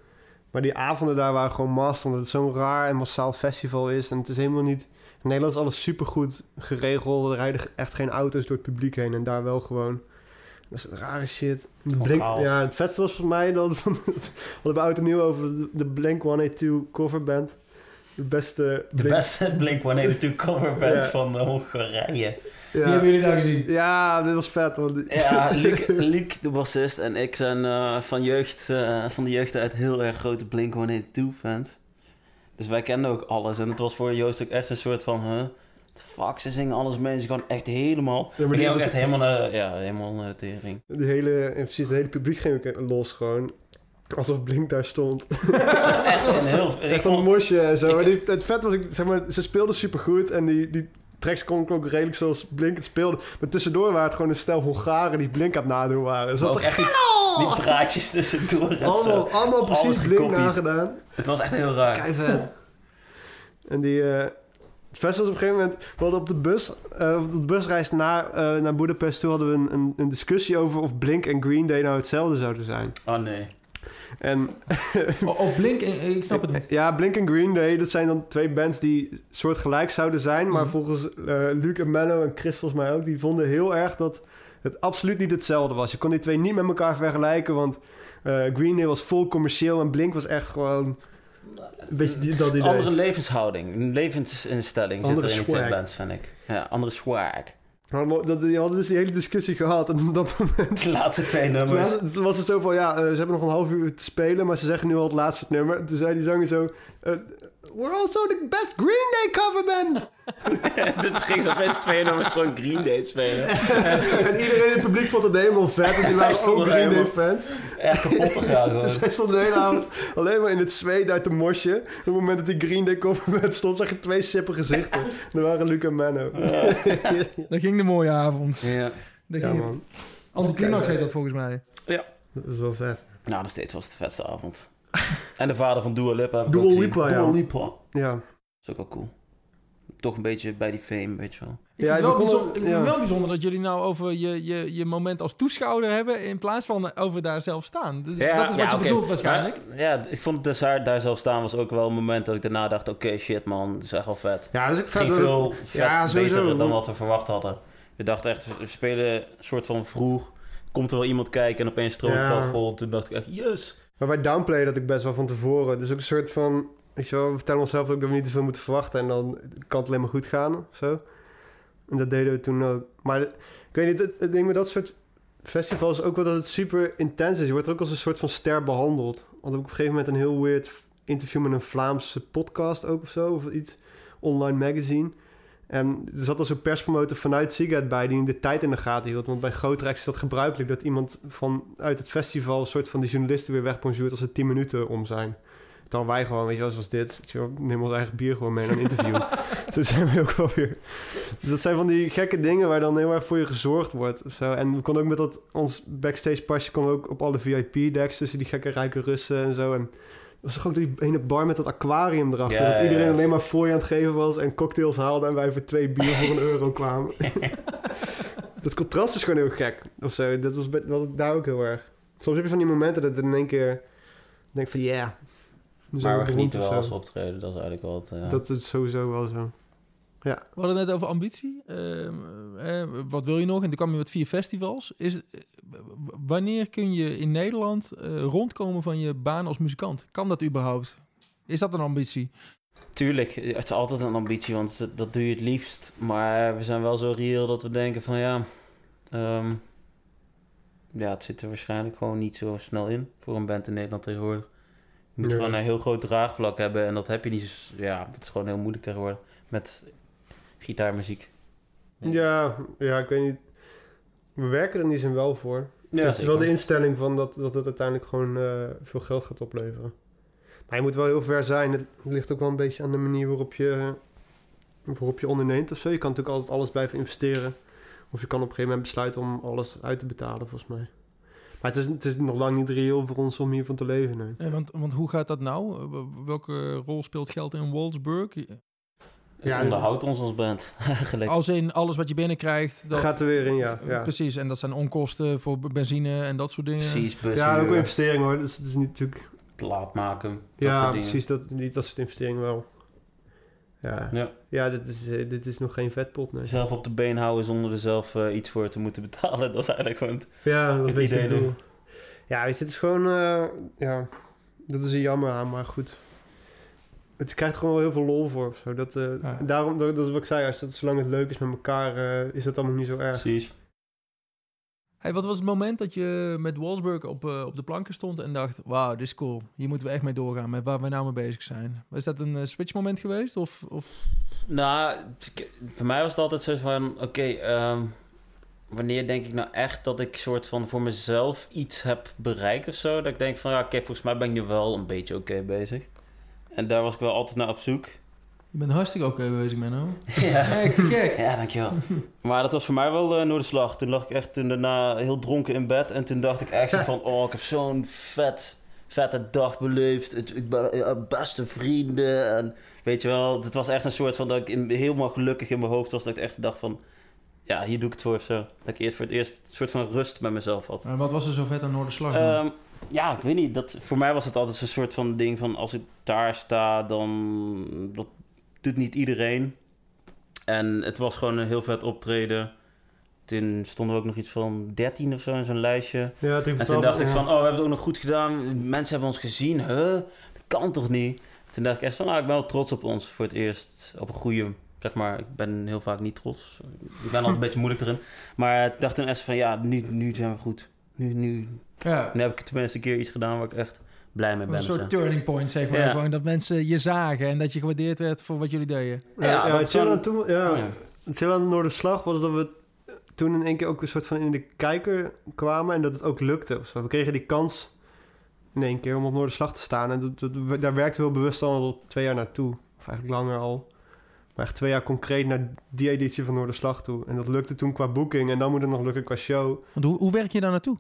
Maar die avonden daar waren gewoon master, omdat het zo'n raar en massaal festival is. En het is helemaal niet... In Nederland is alles supergoed geregeld. Er rijden echt geen auto's door het publiek heen. En daar wel gewoon... Dat is rare shit. Blink, ja, het vetste was voor mij dat... Van, hadden we oud en nieuw over de, de Blink-182 coverband. De beste... de Blink- beste Blink-182 coverband Ja. van eh, Hongarije. Die hebben jullie daar gezien. Ja, dit was vet. Want, Ja, Luc, Luc, de bassist en ik zijn eh, van, jeugd, eh, van de jeugd uit heel erg grote Blink-182-fans. Dus wij kenden ook alles. En het was voor Joost ook echt een soort van... Huh, fuck, ze zingen alles mee. Ze gaan echt helemaal... Ja, maar ik die- ook echt helemaal naar, ja, helemaal naar de tering. Die hele, en precies, het hele publiek ging ook los gewoon. Alsof Blink daar stond. Echt een heel... Ik Echt een vond, mosje en zo. ik- die, het vet was, ik, zeg maar, ze speelden supergoed. En die, die tracks klonken ook redelijk zoals Blink het speelde. Maar tussendoor waren het gewoon een stel Hongaren die Blink aan het nadoen waren. Dus echt die, die praatjes tussendoor en zo. allemaal, allemaal precies Blink gekopied. nagedaan. Het was echt heel raar. Kei vet. En die... eh, het was op een gegeven moment... We hadden op de bus... eh, op de busreis naar, eh naar Budapest... Toen hadden we een, een, een discussie over of Blink en Green Day nou hetzelfde zouden zijn. Oh nee. En Of Blink, eh, ik snap het niet. Ja, Blink en Green Day, dat zijn dan twee bands die soortgelijk zouden zijn. Maar Mhm. volgens eh Luc en Menno en Chris volgens mij ook, die vonden heel erg dat het absoluut niet hetzelfde was. Je kon die twee niet met elkaar vergelijken, want eh, Green Day was vol commercieel en Blink was echt gewoon een beetje die, dat idee. Andere levenshouding, een levensinstelling Andere zit er in die twee bands, vind ik. Ja, andere swag. Dat, die hadden dus die hele discussie gehad en op dat moment... De laatste twee nummers. het, was het zo van, ja, eh, ze hebben nog een half uur te spelen, maar ze zeggen nu al het laatste nummer. Toen zei die zanger zo, eh, We're also the best Green Day coverband! dus toen ging ze opeens twee nummers van Green Day spelen. en iedereen in het publiek vond het helemaal vet. En die waren ook Green Day fans. Echt kapot te gaan. Dus hij stond de hele avond alleen maar in het zweet uit de mosje. Op het moment dat die Green Day coverband stond, zag je twee sippe gezichten. Dat waren Luca en Menno. Dat ging de mooie avond. Ja. Dat Ja, ging man. Anticlimax heet dat volgens mij. Dat is wel vet. Nou, nog steeds was het de vetste avond. En de vader van Dua Lipa Dua. Lipa, ja. Dua Lipa. Ja. Dat is ook wel cool. Toch een beetje bij die fame, weet je wel. Ik Ja, vind, het wel bijzonder, ik vind ja. wel bijzonder dat jullie nou over je, je, je moment als toeschouwer hebben... in plaats van over daar zelf staan. Dat is, dat is wat je bedoelt waarschijnlijk. Ja, ik vond het dus daar, daar zelf staan was ook wel een moment dat ik daarna dacht... Oké, shit man, dat is echt wel vet. Ja, dat is Het vet. veel vet Ja, beter dan wat we verwacht hadden. We dachten echt, we spelen een soort van vroeg. Komt er wel iemand kijken en opeens stroomt het Ja. veld vol. Toen dacht ik echt, yes. Maar bij downplay dat ik best wel van tevoren. Dus ook een soort van. Weet je wel, we vertellen onszelf ook dat we niet te veel moeten verwachten. En dan kan het alleen maar goed gaan of zo. En dat deden we toen ook. Maar ik weet niet, het, het ding met dat soort festivals ook wel dat het super intens is. Je wordt er ook als een soort van ster behandeld. Want op een gegeven moment een heel weird interview met een Vlaamse podcast ook of zo. Of iets, online magazine. En er zat al zo'n perspromotor vanuit Siget bij die de tijd in de gaten hield. Want bij Grootrex is dat gebruikelijk dat iemand vanuit het festival een soort van die journalisten weer wegbonjourdt als er 10 minuten om zijn. Terwijl wij gewoon, weet je wel, zoals dit, neem ons eigen bier gewoon mee naar een interview. zo zijn we ook wel weer. Dus dat zijn van die gekke dingen waar dan heel erg voor je gezorgd wordt. Zo. En we konden ook met dat, ons backstage pasje kon ook op alle VIP-decks tussen die gekke rijke Russen en zo. En was toch ook die ene bar met dat aquarium erachter. Ja, dat ja, iedereen ja. alleen maar voor je aan het geven was en cocktails haalde en wij voor twee bier voor een euro kwamen. dat contrast is gewoon heel gek. Of zo. Dat was wel daar ook heel erg. Soms heb je van die momenten dat in één keer denk van ja. Yeah, Maar we genieten wel als we optreden. Dat is eigenlijk wel het... eh, Dat is sowieso wel zo. We hadden het net over ambitie. Ehm, eh, wat wil je nog? En toen kwam je met vier festivals. Is, eh, wanneer kun je in Nederland eh, rondkomen van je baan als muzikant? Kan dat überhaupt? Is dat een ambitie? Tuurlijk, het is altijd een ambitie, want dat- doe je het liefst. Maar we zijn wel zo reëel dat we denken van ja... ehm, ja, het zit er waarschijnlijk gewoon niet zo snel in voor een band in Nederland tegenwoordig. Je moet Nee. gewoon een heel groot draagvlak hebben en dat heb je niet. Ja, dat is gewoon heel moeilijk tegenwoordig met gitaarmuziek. Ja, ja, ik weet niet. We werken er in die zin wel voor. Ja, het is wel de instelling van dat, dat het uiteindelijk gewoon eh, veel geld gaat opleveren. Maar je moet wel heel ver zijn. Het ligt ook wel een beetje aan de manier waarop je, waarop je onderneemt of zo. Je kan natuurlijk altijd alles blijven investeren. Of je kan op een gegeven moment besluiten om alles uit te betalen, volgens mij. Maar het is, het is nog lang niet reëel voor ons om hiervan te leven, nee. Eh, want, want hoe gaat dat nou? Welke rol speelt geld in Wolfsburg? Het Ja, dus- onderhoudt ons als band, eigenlijk. Als in alles wat je binnenkrijgt. Dat, Gaat er weer in, ja. ja. Precies, en dat zijn onkosten voor benzine en dat soort dingen. Precies, Ja, ook een investering hoor. Dus het is niet natuurlijk... plaat maken, dat Ja, precies. Dat, niet dat soort investeringen wel. Ja, Ja. ja dit, is, eh, dit is nog geen vetpot, nee. Zelf op de been houden zonder er zelf eh, iets voor te moeten betalen, dat is eigenlijk gewoon... het- Ja, dat is een Het idee doel. Ja, weet je, het is gewoon... eh, ja, dat is er jammer aan, maar goed. Het krijgt gewoon wel heel veel lol voor of zo. Dat, eh, Ja. Daarom, dat, dat is wat ik zei, als dat, zolang het leuk is met elkaar, eh, is dat allemaal niet zo erg. Precies. Hey, wat was het moment dat je met Wolfsburg op, eh, op de planken stond en dacht... Wauw, dit is cool. Hier moeten we echt mee doorgaan met waar we nou mee bezig zijn. Was dat een switchmoment geweest? Of, of... Nou, voor mij was het altijd zo van... Oké, ehm, wanneer denk ik nou echt dat ik soort van voor mezelf iets heb bereikt of zo? Dat ik denk van, ja, oké, volgens mij ben ik nu wel een beetje oké bezig. En daar was ik wel altijd naar op zoek. Je bent hartstikke oké bezig, Menno. Ja. Echt gek. Ja, dankjewel. maar dat was voor mij wel uh, Noorderslag. Toen lag ik echt toen daarna heel dronken in bed. En toen dacht ik echt van... Oh, ik heb zo'n vet, vette dag beleefd. Het, ik ben ja, beste vrienden. En weet je wel, het was echt een soort van... Dat ik in, helemaal gelukkig in mijn hoofd was. Dat ik echt dacht van... Ja, hier doe ik het voor of zo. Dat ik eerst voor het eerst een soort van rust met mezelf had. En wat was er zo vet aan Noorderslag? dan? Ja, ik weet niet. Dat, voor mij was het altijd een soort van ding van... Als ik daar sta, dan... Dat doet niet iedereen. En het was gewoon een heel vet optreden. Toen stonden we ook nog iets van 13 of zo in zo'n lijstje. Ja, En toen dacht ik van, oh, we hebben het ook nog goed gedaan. Mensen hebben ons gezien. Huh? Dat kan toch niet? Toen dacht ik echt van, nou, ik ben wel trots op ons voor het eerst. Op een goede, zeg maar, ik ben heel vaak niet trots. Ik ben altijd een beetje moeilijk erin. Maar ik dacht toen echt van, ja, nu, nu zijn we goed. Nu, nu, ja. nu heb ik tenminste een keer iets gedaan waar ik echt blij mee Een ben. soort of zo. turning point, zeg maar. Ja. Gewoon dat mensen je zagen en dat je gewaardeerd werd voor wat jullie deden. Ja, Ja, dat ja, chill aan toen, ja, ja. chill aan de Noorderslag was dat we toen in één keer ook een soort van in de kijker kwamen en dat het ook lukte. Of zo. We kregen die kans in één keer om op Noorderslag te staan. En dat, dat- daar werkten we heel bewust al twee jaar naartoe. Of eigenlijk langer al. Maar echt twee jaar concreet naar die editie van Noorderslag toe. En dat lukte toen qua boeking. En dan moet het nog lukken qua show. Want hoe, hoe werk je daar naartoe?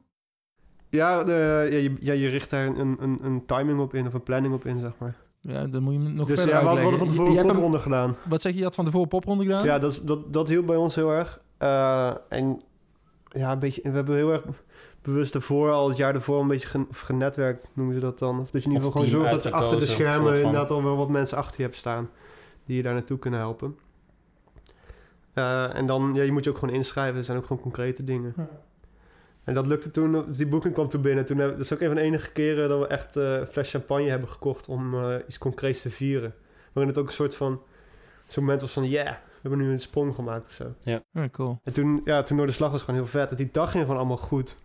Ja, de, ja, je, ja, je richt daar een, een, een timing op in of een planning op in, zeg maar. Ja, dan moet je nog dus verder ja, we hadden, we hadden van Je- tevoren je een popronde gedaan. Wat zeg je, je had van tevoren popronde gedaan? Ja, dat, is- dat, dat hielp bij ons heel erg. Eh, en ja, een beetje, we hebben heel erg bewust ervoor, al het jaar ervoor, een beetje gen- of genetwerkt, noemen ze dat dan. Of dat je in ieder geval gewoon zorgt dat je achter de schermen inderdaad al wel wat mensen achter je hebt staan. Die je daar naartoe kunnen helpen. Eh, en dan, ja, je moet je ook gewoon inschrijven. Er zijn ook gewoon concrete dingen. Ja. En dat lukte toen, die boeking kwam toen binnen. Toen hebben, dat is ook een van de enige keren dat we echt eh, een fles champagne hebben gekocht om eh, iets concreets te vieren. Waarin het ook een soort van, zo'n moment was van, yeah, we hebben nu een sprong gemaakt of zo. Ja, cool. En toen, ja, toen door de slag was gewoon heel vet. Want die dag ging gewoon allemaal goed.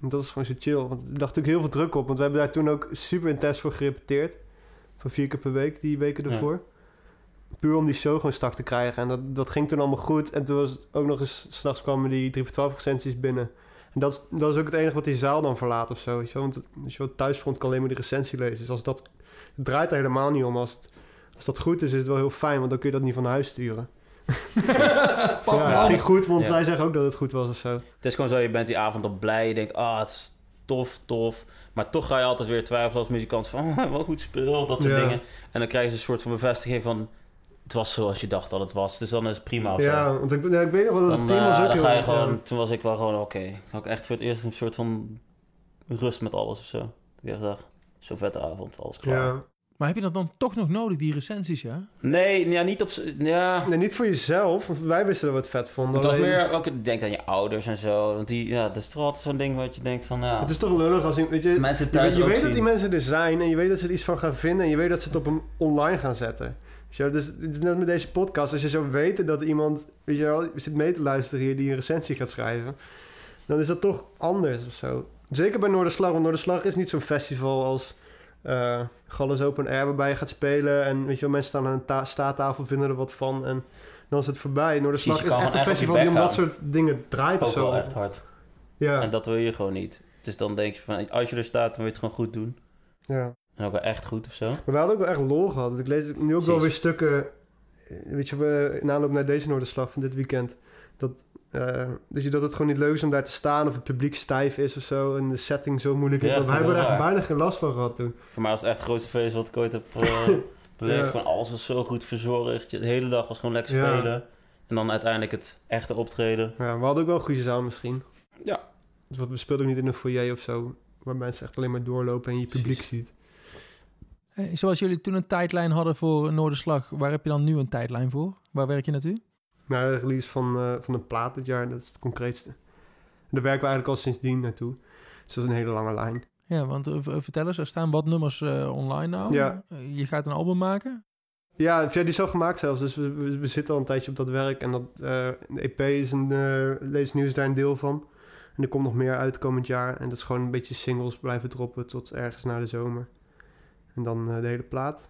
En dat is gewoon zo chill. Want er lag natuurlijk heel veel druk op. Want we hebben daar toen ook super intens voor gerepeteerd. Van vier keer per week, die weken Ja. ervoor. Puur om die show gewoon strak te krijgen. En dat, dat ging toen allemaal goed. En toen was het ook nog eens... S'nachts kwamen die 3 voor 12 recensies binnen. En dat is, dat is ook het enige wat die zaal dan verlaat of zo. Weet je wel? Want als je wat thuisfront kan alleen maar de recensie lezen. Dus als dat... Het draait er helemaal niet om. Als, het, als dat goed is, is het wel heel fijn. Want dan kun je dat niet van huis sturen. Ja, het ging goed, want Ja. zij zeggen ook dat het goed was of zo. Het is gewoon zo, je bent die avond op blij. Je denkt, ah, het is tof, tof. Maar toch ga je altijd weer twijfelen als muzikant van, oh, wel goed speel, dat soort Ja. dingen. En dan krijg je een soort van bevestiging van, het was zoals je dacht dat het was. Dus dan is het prima of zo. Ja, want ik, ja, ik weet nog wel dat het team eh, was ook dan heel... ga je ja. gewoon, toen was ik wel gewoon, oké. Ik had echt voor het eerst een soort van rust met alles of zo. Ik dacht, zo'n vette avond, alles klaar. Ja. Maar heb je dat dan toch nog nodig, die recensies, ja? Nee, ja, niet op... Ja, Nee, niet voor jezelf, want wij wisten dat we het vet vonden. het was alleen- meer, ook, ik denk aan je ouders en zo. Want die, ja, dat is toch altijd zo'n ding wat je denkt van, ja... Het is toch lullig als je... Weet je, mensen je, thuis weet- je ook weet dat die mensen er zijn en je weet dat ze er iets van gaan vinden... en je weet dat ze het op een online gaan zetten. Dus het is net met deze podcast. Als je zou weten dat iemand, weet je wel, zit mee te luisteren hier... die een recensie gaat schrijven... dan is dat toch anders of zo. Zeker bij Noorderslag, want Noorderslag is niet zo'n festival als... eh Galles Open Air waarbij je gaat spelen en weet je wel, mensen staan aan een ta- staattafel, vinden er wat van en dan is het voorbij. Noorderslag Precies, is echt een echt festival die om dat soort dingen draait of zo. wel echt hard. Ja, En dat wil je gewoon niet. Dus dan denk je van, als je er staat, dan wil je het gewoon goed doen. ja. En ook wel echt goed of zo. Maar we hadden ook wel echt lol gehad. Ik lees nu ook wel weer stukken, eh, weet je, we, in aanloop naar deze Noorderslag van dit weekend, dat, eh, dat, je, dat het gewoon niet leuk is om daar te staan of het publiek stijf is of zo en de setting zo moeilijk is. Ja, maar wij hebben er raar. bijna geen last van gehad toen. Voor mij was het echt het grootste feest wat ik ooit heb eh, beleefd. Ja. Gewoon alles was zo goed verzorgd. De hele dag was gewoon lekker Ja. spelen. En dan uiteindelijk het echte optreden. Ja, we hadden ook wel een goede zaal misschien. Ja. Dus we speelden ook niet in een foyer of zo, waar mensen echt alleen maar doorlopen en je publiek Precies. ziet. Hey, zoals jullie toen een tijdlijn hadden voor Noorderslag, waar heb je dan nu een tijdlijn voor? Waar werk je naartoe? Naar de release van, eh, van een plaat dit jaar, dat is het concreetste. En daar werken we eigenlijk al sindsdien naartoe. Dus dat is een hele lange lijn. Ja, want eh, vertel eens, er staan wat nummers eh, online nou. Ja. Eh, je gaat een album maken? Ja, die is al gemaakt zelfs. Dus we, we, we zitten al een tijdje op dat werk. En dat, eh, de EP is een... eh Lees Nieuws daar een deel van. En er komt nog meer uit komend jaar. En dat is gewoon een beetje singles blijven droppen tot ergens na de zomer. En dan eh, de hele plaat.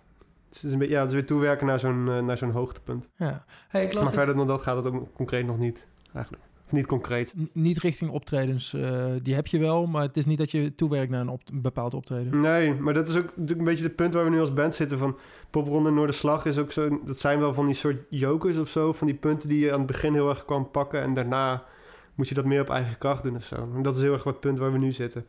Dus het is, een beetje, ja, het is weer toewerken naar zo'n, eh, naar zo'n hoogtepunt. Ja. Hey, ik las Maar verder dan dat gaat het ook concreet nog niet, eigenlijk. Of niet concreet. N- niet richting optredens, eh, die heb je wel, maar het is niet dat je toewerkt naar een, op- een bepaald optreden. Nee, maar dat is ook natuurlijk een beetje het punt waar we nu als band zitten. Van Popronde Noorderslag is ook zo... Dat zijn wel van die soort jokers of zo. Van die punten die je aan het begin heel erg kwam pakken. En daarna moet je dat meer op eigen kracht doen of zo. En dat is heel erg wat punt waar we nu zitten.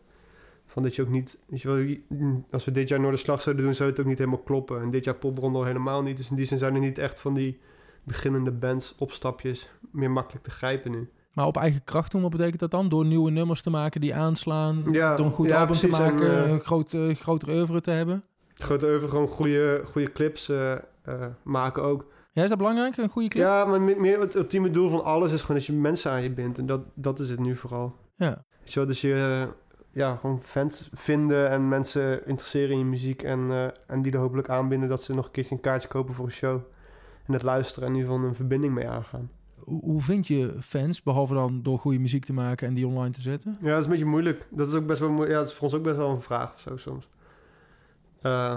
Van dat je ook niet... Weet je wel, als we dit jaar Noorderslag zouden doen, zou het ook niet helemaal kloppen. En dit jaar Popronde al helemaal niet. Dus in die zin zijn er niet echt van die beginnende bands opstapjes meer makkelijk te grijpen nu. Maar op eigen kracht doen, wat betekent dat dan? Door nieuwe nummers te maken die aanslaan, Ja, door een goed ja, album te precies. En, maken, eh, een groot, eh, groter oeuvre te hebben? Grote Euvel gewoon goede, goede clips eh, eh, maken ook. Ja, is dat belangrijk, een goede clip? Ja, maar me- meer het ultieme doel van alles is gewoon dat je mensen aan je bindt. En dat, dat is het nu vooral. Ja. Weet je wel, dus je eh, ja, gewoon fans vinden en mensen interesseren in je muziek. En, eh, en die er hopelijk aanbinden dat ze nog een keertje een kaartje kopen voor een show. En het luisteren en in ieder geval een verbinding mee aangaan. Hoe, vind je fans, behalve dan door goede muziek te maken en die online te zetten? Ja, dat is een beetje moeilijk. Dat is ook best wel moe- Ja, dat is voor ons ook best wel een vraag of zo soms. eh,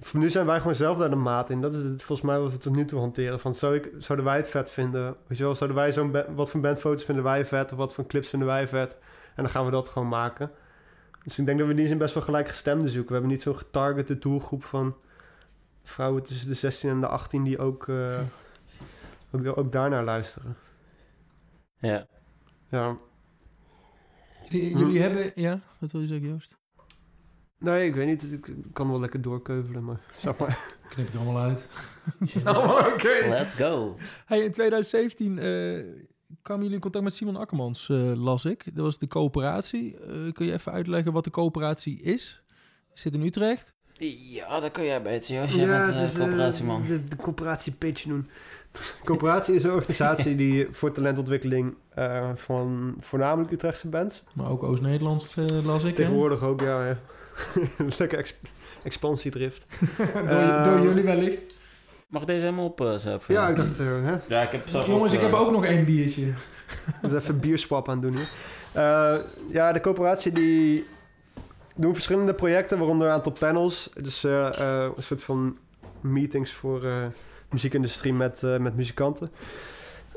voor nu zijn wij gewoon zelf daar de maat in. Dat is het, volgens mij wat we tot nu toe hanteren. Van, zou ik, zouden wij het vet vinden? Weet je wel, zouden wij zo'n... Wat voor bandfoto's vinden wij vet? Of wat voor clips vinden wij vet? En dan gaan we dat gewoon maken. Dus ik denk dat we in die zin best wel gelijkgestemden zoeken. We hebben niet zo'n getargete doelgroep van vrouwen tussen de 16 en de 18 die ook, eh, ook, ook daarnaar luisteren. Ja. Ja. Jullie, Hm. jullie hebben... Ja, wat wil je zeggen, Joost? Nee, ik weet niet. Ik kan wel lekker doorkeuvelen, maar zeg maar. Knip ik allemaal uit. Oké. Let's go. Hey, in 2017 eh, kwamen jullie in contact met Simon Akkermans, eh, las ik. Dat was de coöperatie. Eh, kun je even uitleggen wat de coöperatie is? Zit in Utrecht. Ja, daar kun jij beter. Jij bent het uh, is, eh, coöperatieman. de, de coöperatie pitch doen. coöperatie is een organisatie die voor talentontwikkeling eh, van voornamelijk Utrechtse bands. Maar ook Oost-Nederlands, eh, las ik. hè? Tegenwoordig ook, ja. ja. Lekker ex- expansiedrift. door, Eh, door jullie wellicht. Mag ik deze helemaal op, uh, Ja, ik dacht, eh, hè, Ja, ik heb zelf Jongens, ook, ik heb eh, ook nog één biertje. dus even bierswap aan doen hier. Eh, ja, de coöperatie die doen verschillende projecten, waaronder een aantal panels. Dus eh, eh, een soort van meetings voor eh muziekindustrie met, eh, met muzikanten.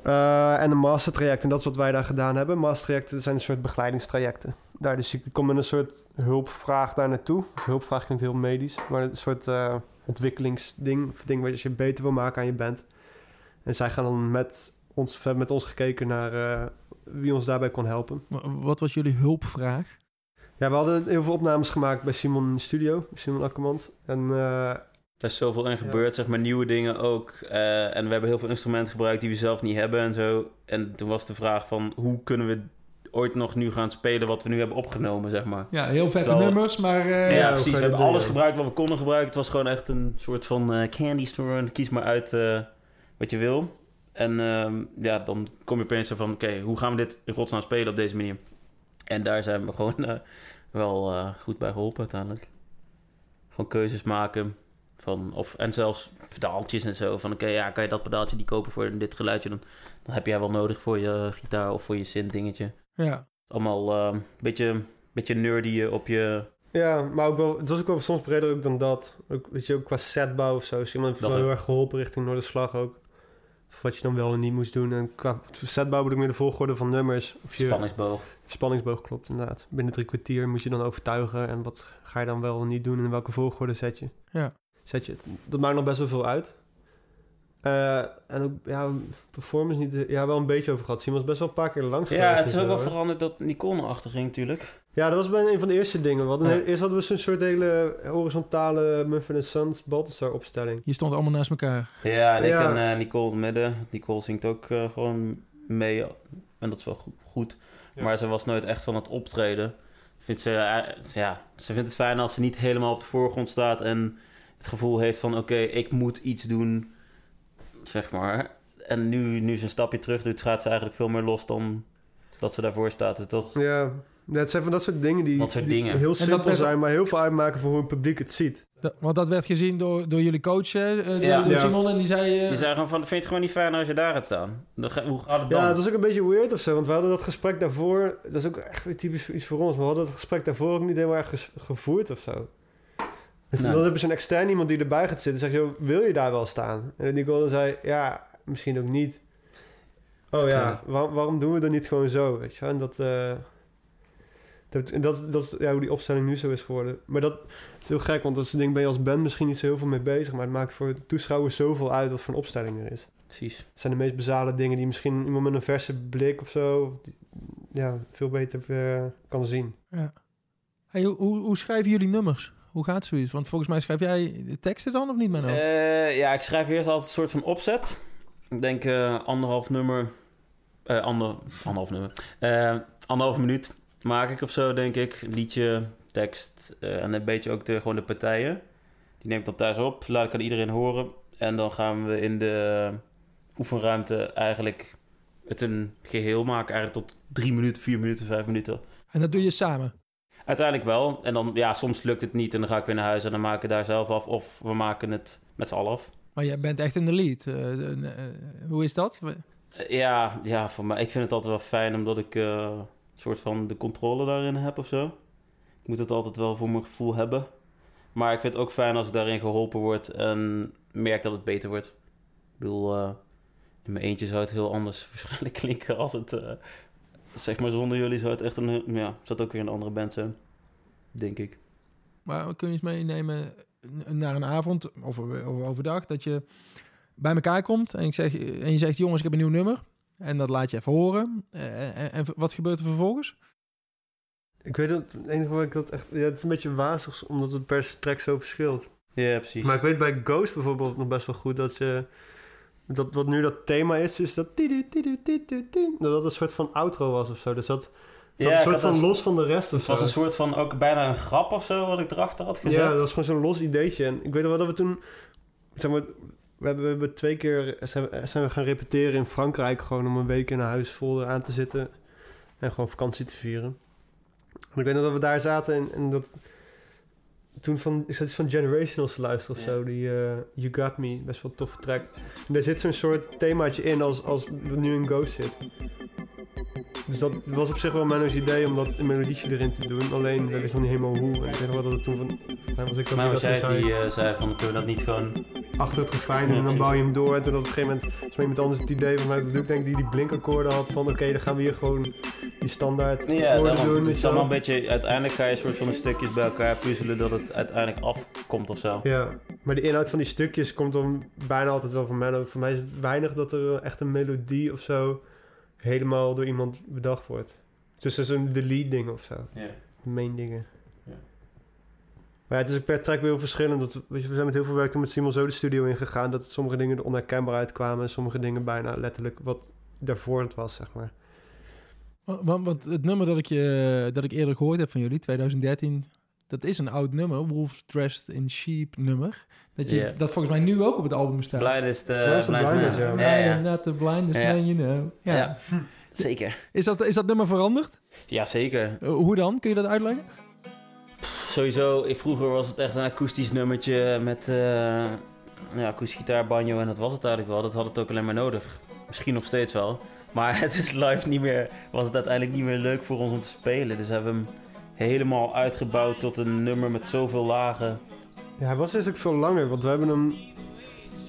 Eh, en een mastertraject. En dat is wat wij daar gedaan hebben. Mastertrajecten zijn een soort begeleidingstrajecten. Daar, dus ik kom met een soort hulpvraag daar naartoe. Of hulpvraag klinkt heel medisch. Maar een soort eh, ontwikkelingsding. Of ding wat je beter wil maken aan je band. En zij gaan dan met ons, met ons gekeken naar eh, wie ons daarbij kon helpen. Wa- Wat was jullie hulpvraag? Ja, we hadden heel veel opnames gemaakt bij Simon in de studio. Simon Akkermans. En eh, Er is zoveel in gebeurd, zeg maar, nieuwe dingen ook. Eh, en we hebben heel veel instrumenten gebruikt die we zelf niet hebben en zo. En toen was de vraag van, hoe kunnen we ooit nog nu gaan spelen wat we nu hebben opgenomen, zeg maar. Ja, heel vette Terwijl- nummers, maar... eh, Ja, precies. We hebben alles gebruikt wat we konden gebruiken. Het was gewoon echt een soort van eh, candy store. En kies maar uit eh, wat je wil. En ehm, ja, dan kom je opeens zo van... Oké, hoe gaan we dit in godsnaam spelen op deze manier? En daar zijn we gewoon eh, wel eh, goed bij geholpen uiteindelijk. Gewoon keuzes maken. Van, of, en zelfs pedaaltjes en zo. Van oké, ja, kan je dat pedaaltje die kopen voor dit geluidje? Dan, dan heb jij wel nodig voor je gitaar of voor je synth dingetje. Ja. Allemaal eh, een beetje, beetje nerdy eh, op je... ja, maar ook wel, het was ook wel soms breder ook dan dat. Ook, weet je, ook qua setbouw of zo. Simon heeft Dat wel heel erg geholpen richting Noorderslag ook. Of wat je dan wel en niet moest doen. En qua setbouw bedoel ik meer de volgorde van nummers. Of je Spanningsboog. spanningsboog klopt inderdaad. Binnen drie kwartier moet je dan overtuigen. En wat ga je dan wel en niet doen? En in welke volgorde zet je? Ja. Zet je het? Dat maakt nog best wel veel uit. Eh, en ook, ja, performance niet... Ja, wel een beetje over gehad. Simon was best wel een paar keer langs Ja, het is ook wel veranderd dat Nicole naar achter ging natuurlijk. Ja, dat was bij een van de eerste dingen. We hadden, Ja. Eerst hadden we zo'n soort hele horizontale Muffin Sons Balthasar opstelling. Je stond allemaal naast elkaar. Ja, en ik Ja. en eh, Nicole in het midden. Nicole zingt ook eh, gewoon mee. En dat is wel goed. Ja. Maar ze was nooit echt van het optreden. Vindt ze, eh, ja, ze vindt het fijn als ze niet helemaal op de voorgrond staat. En het gevoel heeft van oké, ik moet iets doen. Zeg maar. En nu, nu ze een stapje terug doet, gaat ze eigenlijk veel meer los dan dat ze daarvoor staat. Dus dat, Ja, het zijn van dat soort dingen die, Dat soort die dingen. heel dat simpel werd- zijn, maar heel veel uitmaken voor hoe een publiek het ziet. Dat- want dat werd gezien door, door jullie coach, hè, eh, door, Ja. door. Simon. En die zei... eh, die zei gewoon van, vind je het gewoon niet fijn als je daar gaat staan? Dan ga- hoe gaat het dan? Ja, het was ook een beetje weird of zo, want we hadden dat gesprek daarvoor... Dat is ook echt weer typisch iets voor ons, maar we hadden het gesprek daarvoor ook niet helemaal erg gevoerd of zo. Dus Nee. dan hebben ze een extern iemand die erbij gaat zitten en zegt, joh, wil je daar wel staan? En Nicole zei, ja, misschien ook niet. Oh ja, waar- waarom doen we dat niet gewoon zo, weet je wel? En dat... eh, dat, en dat, dat is ja, hoe die opstelling nu zo is geworden. Maar dat is heel gek, want dat soort dingen ben je als band misschien niet zo heel veel mee bezig. Maar het maakt voor toeschouwers zoveel uit wat voor een opstelling er is. Precies. Het zijn de meest basale dingen die misschien iemand met een verse blik of zo... die- ja, veel beter eh, kan zien. Ja. Hey, hoe, hoe schrijven jullie nummers? Hoe gaat zoiets? Want volgens mij schrijf jij de teksten dan of niet, Menno? Eh, ja, ik schrijf eerst altijd een soort van opzet. Ik denk eh, anderhalf nummer. eh ander, anderhalf nummer. Anderhalf minuut maak ik of zo, denk ik. Liedje, tekst en een beetje ook de, gewoon de partijen. Die neem ik dan thuis op, laat ik aan iedereen horen. En dan gaan we in de oefenruimte eigenlijk het een geheel maken. Eigenlijk tot drie minuten, vier minuten, vijf minuten. En dat doe je samen. Uiteindelijk wel. En dan, ja, soms lukt het niet en dan ga ik weer naar huis en dan maken we daar zelf af. Of we maken het met z'n allen af. Maar jij bent echt in de lead. Eh, eh, hoe is dat? Eh, Ja, ja, voor mij. Ik vind het altijd wel fijn omdat ik een soort van de controle daarin heb of zo. Ik moet het altijd wel voor mijn gevoel hebben. Maar ik vind het ook fijn als ik daarin geholpen wordt en merk dat het beter wordt. Ik bedoel, in mijn eentje zou het heel anders waarschijnlijk klinken als het... zeg maar zonder jullie zou het echt een... Ja, zou het ook weer een andere band zijn. Denk ik. Maar kun je eens meenemen naar een avond of, of overdag dat je bij elkaar komt en, ik zeg, en je zegt: Jongens, ik heb een nieuw nummer. En dat laat je even horen. Eh, En, en wat gebeurt er vervolgens? Ik weet dat het enige wat ik dat echt... Ja, het is een beetje wazig, omdat het per track zo verschilt. Ja, precies. Maar ik weet bij Ghost bijvoorbeeld nog best wel goed dat je... Dat wat nu dat thema is, is dat... tidu, tidu, Dat dat een soort van outro was of zo. Dus dat... Ja, Dat een soort van los van de rest of Het was zo. een soort van ook bijna een grap of zo wat ik erachter had gezet. Ja, dat was gewoon zo'n los ideetje. En ik weet nog wel dat we toen... Zeg maar, we hebben, we hebben twee keer zijn we, zijn we gaan repeteren in Frankrijk... gewoon om een week in een huis vol aan te zitten... en gewoon vakantie te vieren. En ik weet nog dat we daar zaten en, en dat... Toen van, ik zat iets van Generationals te luisteren of zo, die eh, You Got Me, best wel een toffe track. En daar zit zo'n soort themaatje in als, als wat nu in Ghost zit. Dus dat was op zich wel mijn idee om dat een melodietje erin te doen. Alleen, we wisten nog niet helemaal hoe. En ik weet nog wel dat het toen van... Was ik Maar was dat jij die eh, zei van kunnen we dat niet gewoon... achter het refrein en dan bouw je hem door. En toen op een gegeven moment was iemand anders het idee van mij, dat ik denk die die blinkakkoorden had van oké, dan gaan we hier gewoon die standaard Ja, akkoorden doen. het is allemaal een beetje... Uiteindelijk ga je een soort van de stukjes bij elkaar puzzelen dat het uiteindelijk afkomt of zo. Ja, maar de inhoud van die stukjes komt dan bijna altijd wel van mij. Voor mij is het weinig dat er echt een melodie of zo helemaal door iemand bedacht wordt. Dus dat is een delete ding of zo. Ja. main dingen. Ja. Maar ja, het is per track weer heel verschillend. Dat, weet je, we zijn met heel veel werk toen met Simon zo de studio ingegaan... dat sommige dingen er onherkenbaar uitkwamen... en sommige dingen bijna letterlijk wat daarvoor het was, zeg maar. Want, want het nummer dat ik, je, dat ik eerder gehoord heb van jullie, 2013, dat is een oud nummer. Wolves Dressed in Sheep nummer. Dat, je, dat volgens mij nu ook op het album staat. Blindest, uh, blindest, ja. Ja, ja. am not the blindest Ja. man you know. Ja. Ja. Zeker. Is, dat, is dat nummer veranderd? Ja, zeker. Eh, hoe dan? Kun je dat uitleggen? Sowieso, ik, vroeger was het echt een akoestisch nummertje met eh ja, akoestische gitaar, banjo en dat was het eigenlijk wel. Dat had het ook alleen maar nodig. Misschien nog steeds wel. Maar het is live niet meer, was het uiteindelijk niet meer leuk voor ons om te spelen. Dus we hebben hem helemaal uitgebouwd tot een nummer met zoveel lagen. Ja, hij was dus ook veel langer, want we hebben hem...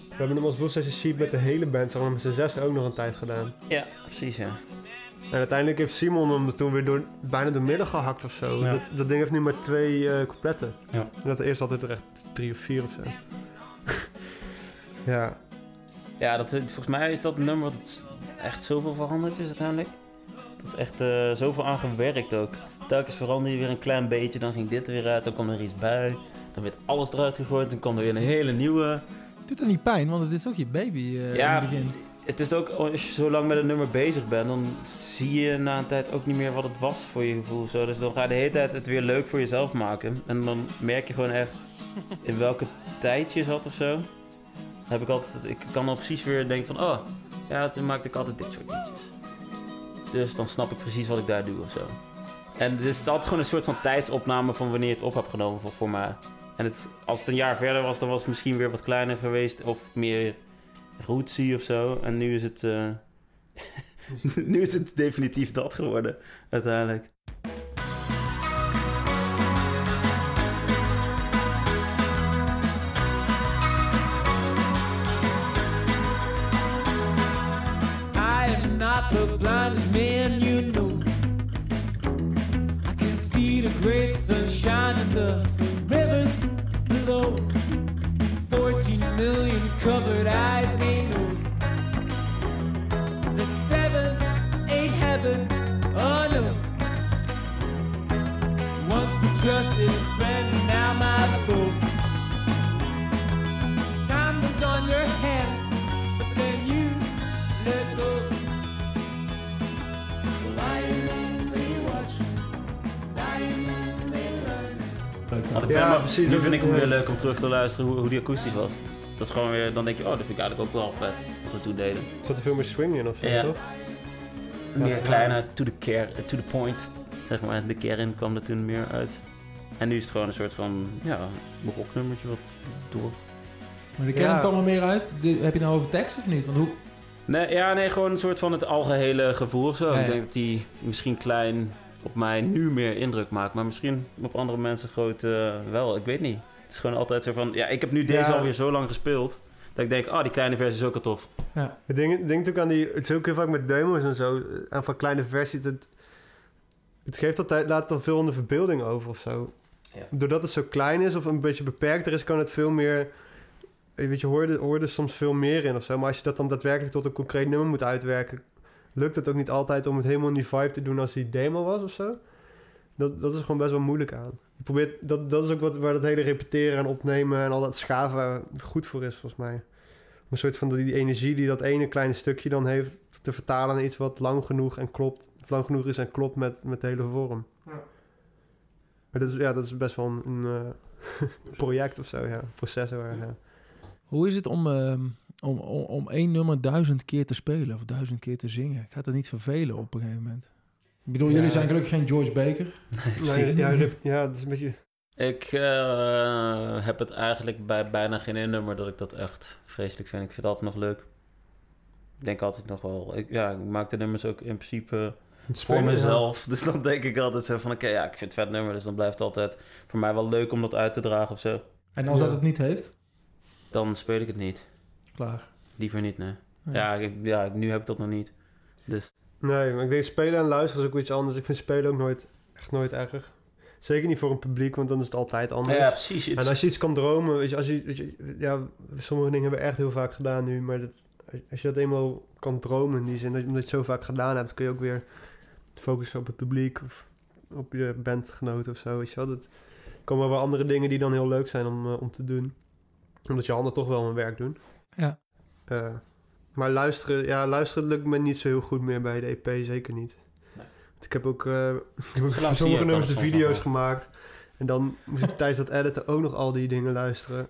We hebben hem als Wolf Session Sheep met de hele band... zeg maar met z'n zes ook nog een tijd gedaan. Ja, precies ja. En uiteindelijk heeft Simon hem toen weer door, bijna door midden gehakt of zo. Ja. Dat, dat ding heeft nu maar twee eh coupletten. Ja. En dat eerst altijd er echt drie of vier of zo. ja. Ja, dat, volgens mij is dat een nummer wat het echt zoveel veranderd is uiteindelijk. Dat is echt eh, zoveel aan gewerkt ook. Telkens veranderde je weer een klein beetje, dan ging dit er weer uit, dan kwam er iets bij. Dan werd alles eruit gegooid, dan kwam er weer een hele nieuwe. Doet dat niet pijn? Want het is ook je baby eh, Ja, in het begin. Het is ook, als je zo lang met een nummer bezig bent, dan zie je na een tijd ook niet meer wat het was voor je gevoel. Zo. Dus dan ga je de hele tijd het weer leuk voor jezelf maken. En dan merk je gewoon echt in welke tijd je zat of zo. Heb ik, altijd, ik kan dan precies weer denken van, oh, ja, toen maakte ik altijd dit soort liedjes. Dus dan snap ik precies wat ik daar doe of zo. En het is altijd gewoon een soort van tijdsopname van wanneer je het op hebt genomen voor, voor mij. En het, als het een jaar verder was, dan was het misschien weer wat kleiner geweest of meer rootsy of zo. En nu is het, eh, nu is het definitief dat geworden, uiteindelijk. Covered eyes may know that seven ain't heaven. Oh no. Once my trusted friend, now my foe. Time was on your hands, but then you let go. Had ik Ja, maar precies, Nu vind ik hem het, weer leuk om terug te luisteren hoe, hoe die akoestisch was. Dat is gewoon weer, dan denk je, oh, dat vind ik eigenlijk ook wel vet. Wat we toen deden. Er zat er veel meer swing in of zo, Ja. toch? Meer kleiner, to the, care, to the point, zeg maar. De kern kwam er toen meer uit. En nu is het gewoon een soort van, ja, een rocknummertje wat door. Maar de kern Ja. kwam er meer uit. De- heb je nou over tekst of niet? Want hoe, Nee, ja, nee, gewoon een soort van het algehele gevoel of zo. Ja, Ik ja. denk dat die misschien klein op mij nu meer indruk maakt. Maar misschien op andere mensen groot eh, wel. Ik weet niet. Het is gewoon altijd zo van... Ja, ik heb nu deze Ja. alweer zo lang gespeeld... dat ik denk, oh, die kleine versie is ook al tof. Ik denk, denk natuurlijk aan die... Het is ook heel vaak met demo's en zo. En van kleine versies. Het, het geeft altijd... Laat dan veel in de verbeelding over of zo. Ja. Doordat het zo klein is of een beetje beperkter is... kan het veel meer... Weet je, hoor je, hoor je er soms veel meer in of zo. Maar als je dat dan daadwerkelijk tot een concreet nummer moet uitwerken... lukt het ook niet altijd om het helemaal in die vibe te doen als die demo was of zo. Dat, dat is gewoon best wel moeilijk aan. Je probeert, dat, dat is ook wat, waar dat hele repeteren en opnemen en al dat schaven goed voor is, volgens mij. Om een soort van die, die energie die dat ene kleine stukje dan heeft... te vertalen naar iets wat lang genoeg en klopt. Of lang genoeg is en klopt met, met de hele vorm. Ja. Maar dat is, ja, dat is best wel een, een eh, project of zo, ja. Proces ja. Hoe is het om, ehm, om, om, om één nummer duizend keer te spelen of duizend keer te zingen? Gaat dat niet vervelen op een gegeven moment? Ik bedoel, Ja. jullie zijn gelukkig geen George Baker. Precies. Ja, ja, dat is een beetje... Ik eh, heb het eigenlijk bij bijna geen één nummer dat ik dat echt vreselijk vind. Ik vind het altijd nog leuk. Ik denk altijd nog wel... Ik, ja, ik maak de nummers ook in principe voor ja. mezelf. Dus dan denk ik altijd zo van... Oké, ja, ik vind het vet nummer. Dus dan blijft het altijd voor mij wel leuk om dat uit te dragen of zo. En als Ja. dat het niet heeft, Dan speel ik het niet. klaar. Liever niet, nee. Ja. Ja, ik, ja nu heb ik dat nog niet. Dus Nee, maar ik denk spelen en luisteren is ook iets anders. Ik vind spelen ook nooit, echt nooit erg. Zeker niet voor een publiek, want dan is het altijd anders. ja, precies. Het En als je iets kan dromen, weet je, als je, weet je, ja, sommige dingen hebben we echt heel vaak gedaan nu, maar dat, als je dat eenmaal kan dromen in die zin, dat je, omdat je het zo vaak gedaan hebt, kun je ook weer focussen op het publiek of op je bandgenoten of zo, weet je wel. Dat komen wel andere dingen die dan heel leuk zijn om, eh, om te doen. Omdat je handen toch wel hun werk doen. Ja. Eh, maar luisteren, ja, luisteren lukt me niet zo heel goed meer bij de EP, zeker niet. Nee. Want Ik heb ook, eh, ik heb ook voor sommige nummers de soms video's gemaakt. En dan moest ik tijdens dat editen ook nog al die dingen luisteren.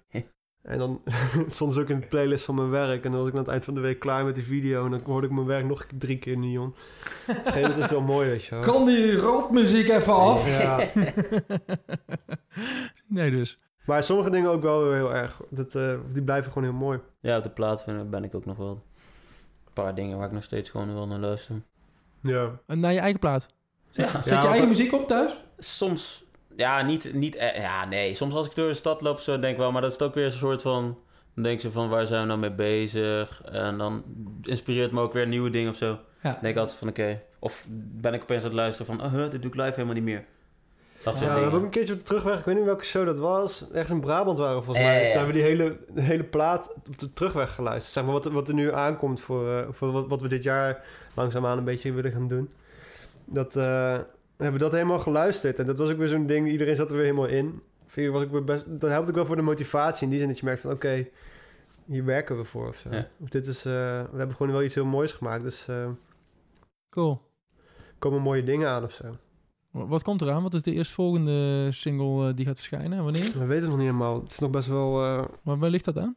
En dan stond ze ook in de playlist van mijn werk. En dan was ik aan het eind van de week klaar met die video. En dan hoorde ik mijn werk nog drie keer neon. Op een gegeven moment is wel mooi, weet je wel. Kan die rotmuziek even af? Ja. nee dus. Maar sommige dingen ook wel weer heel erg. Dat, eh, die blijven gewoon heel mooi. ja, op de plaat ben ik ook nog wel... Een paar dingen waar ik nog steeds gewoon wel naar luister. Ja. En naar je eigen plaat. Ja, Zet Ja, je eigen muziek op thuis? soms... Ja, niet... niet e- ja, nee. Soms als ik door de stad loop, zo denk ik wel... Maar dat is ook weer een soort van... Dan denk je van, waar zijn we nou mee bezig? En dan inspireert me ook weer nieuwe dingen of zo. Ja. Dan denk ik altijd van, oké... Of ben ik opeens aan het luisteren van... Oh, huh, dit doe ik live helemaal niet meer. Dat Ja, we hebben ook een keertje op de terugweg, ik weet niet welke show dat was. Ergens in Brabant waren we volgens mij. ja. Toen hebben we die hele, hele plaat op de terugweg geluisterd. Zeg maar wat, wat er nu aankomt voor, eh, voor wat, wat we dit jaar langzaamaan een beetje willen gaan doen. Dat, eh, we hebben dat helemaal geluisterd. En dat was ook weer zo'n ding, iedereen zat er weer helemaal in. Vind Was ik weer best, dat helpt ook wel voor de motivatie. In die zin dat je merkt van oké, hier werken we voor of zo. Ja. Of dit is, eh, we hebben gewoon wel iets heel moois gemaakt. Dus eh, er Cool. komen mooie dingen aan of zo. Wa- Wat komt eraan? Wat is de eerstvolgende single eh, die gaat verschijnen? En Wanneer? We weten het nog niet helemaal. Het is nog best wel... eh, Waar, waar ligt dat aan?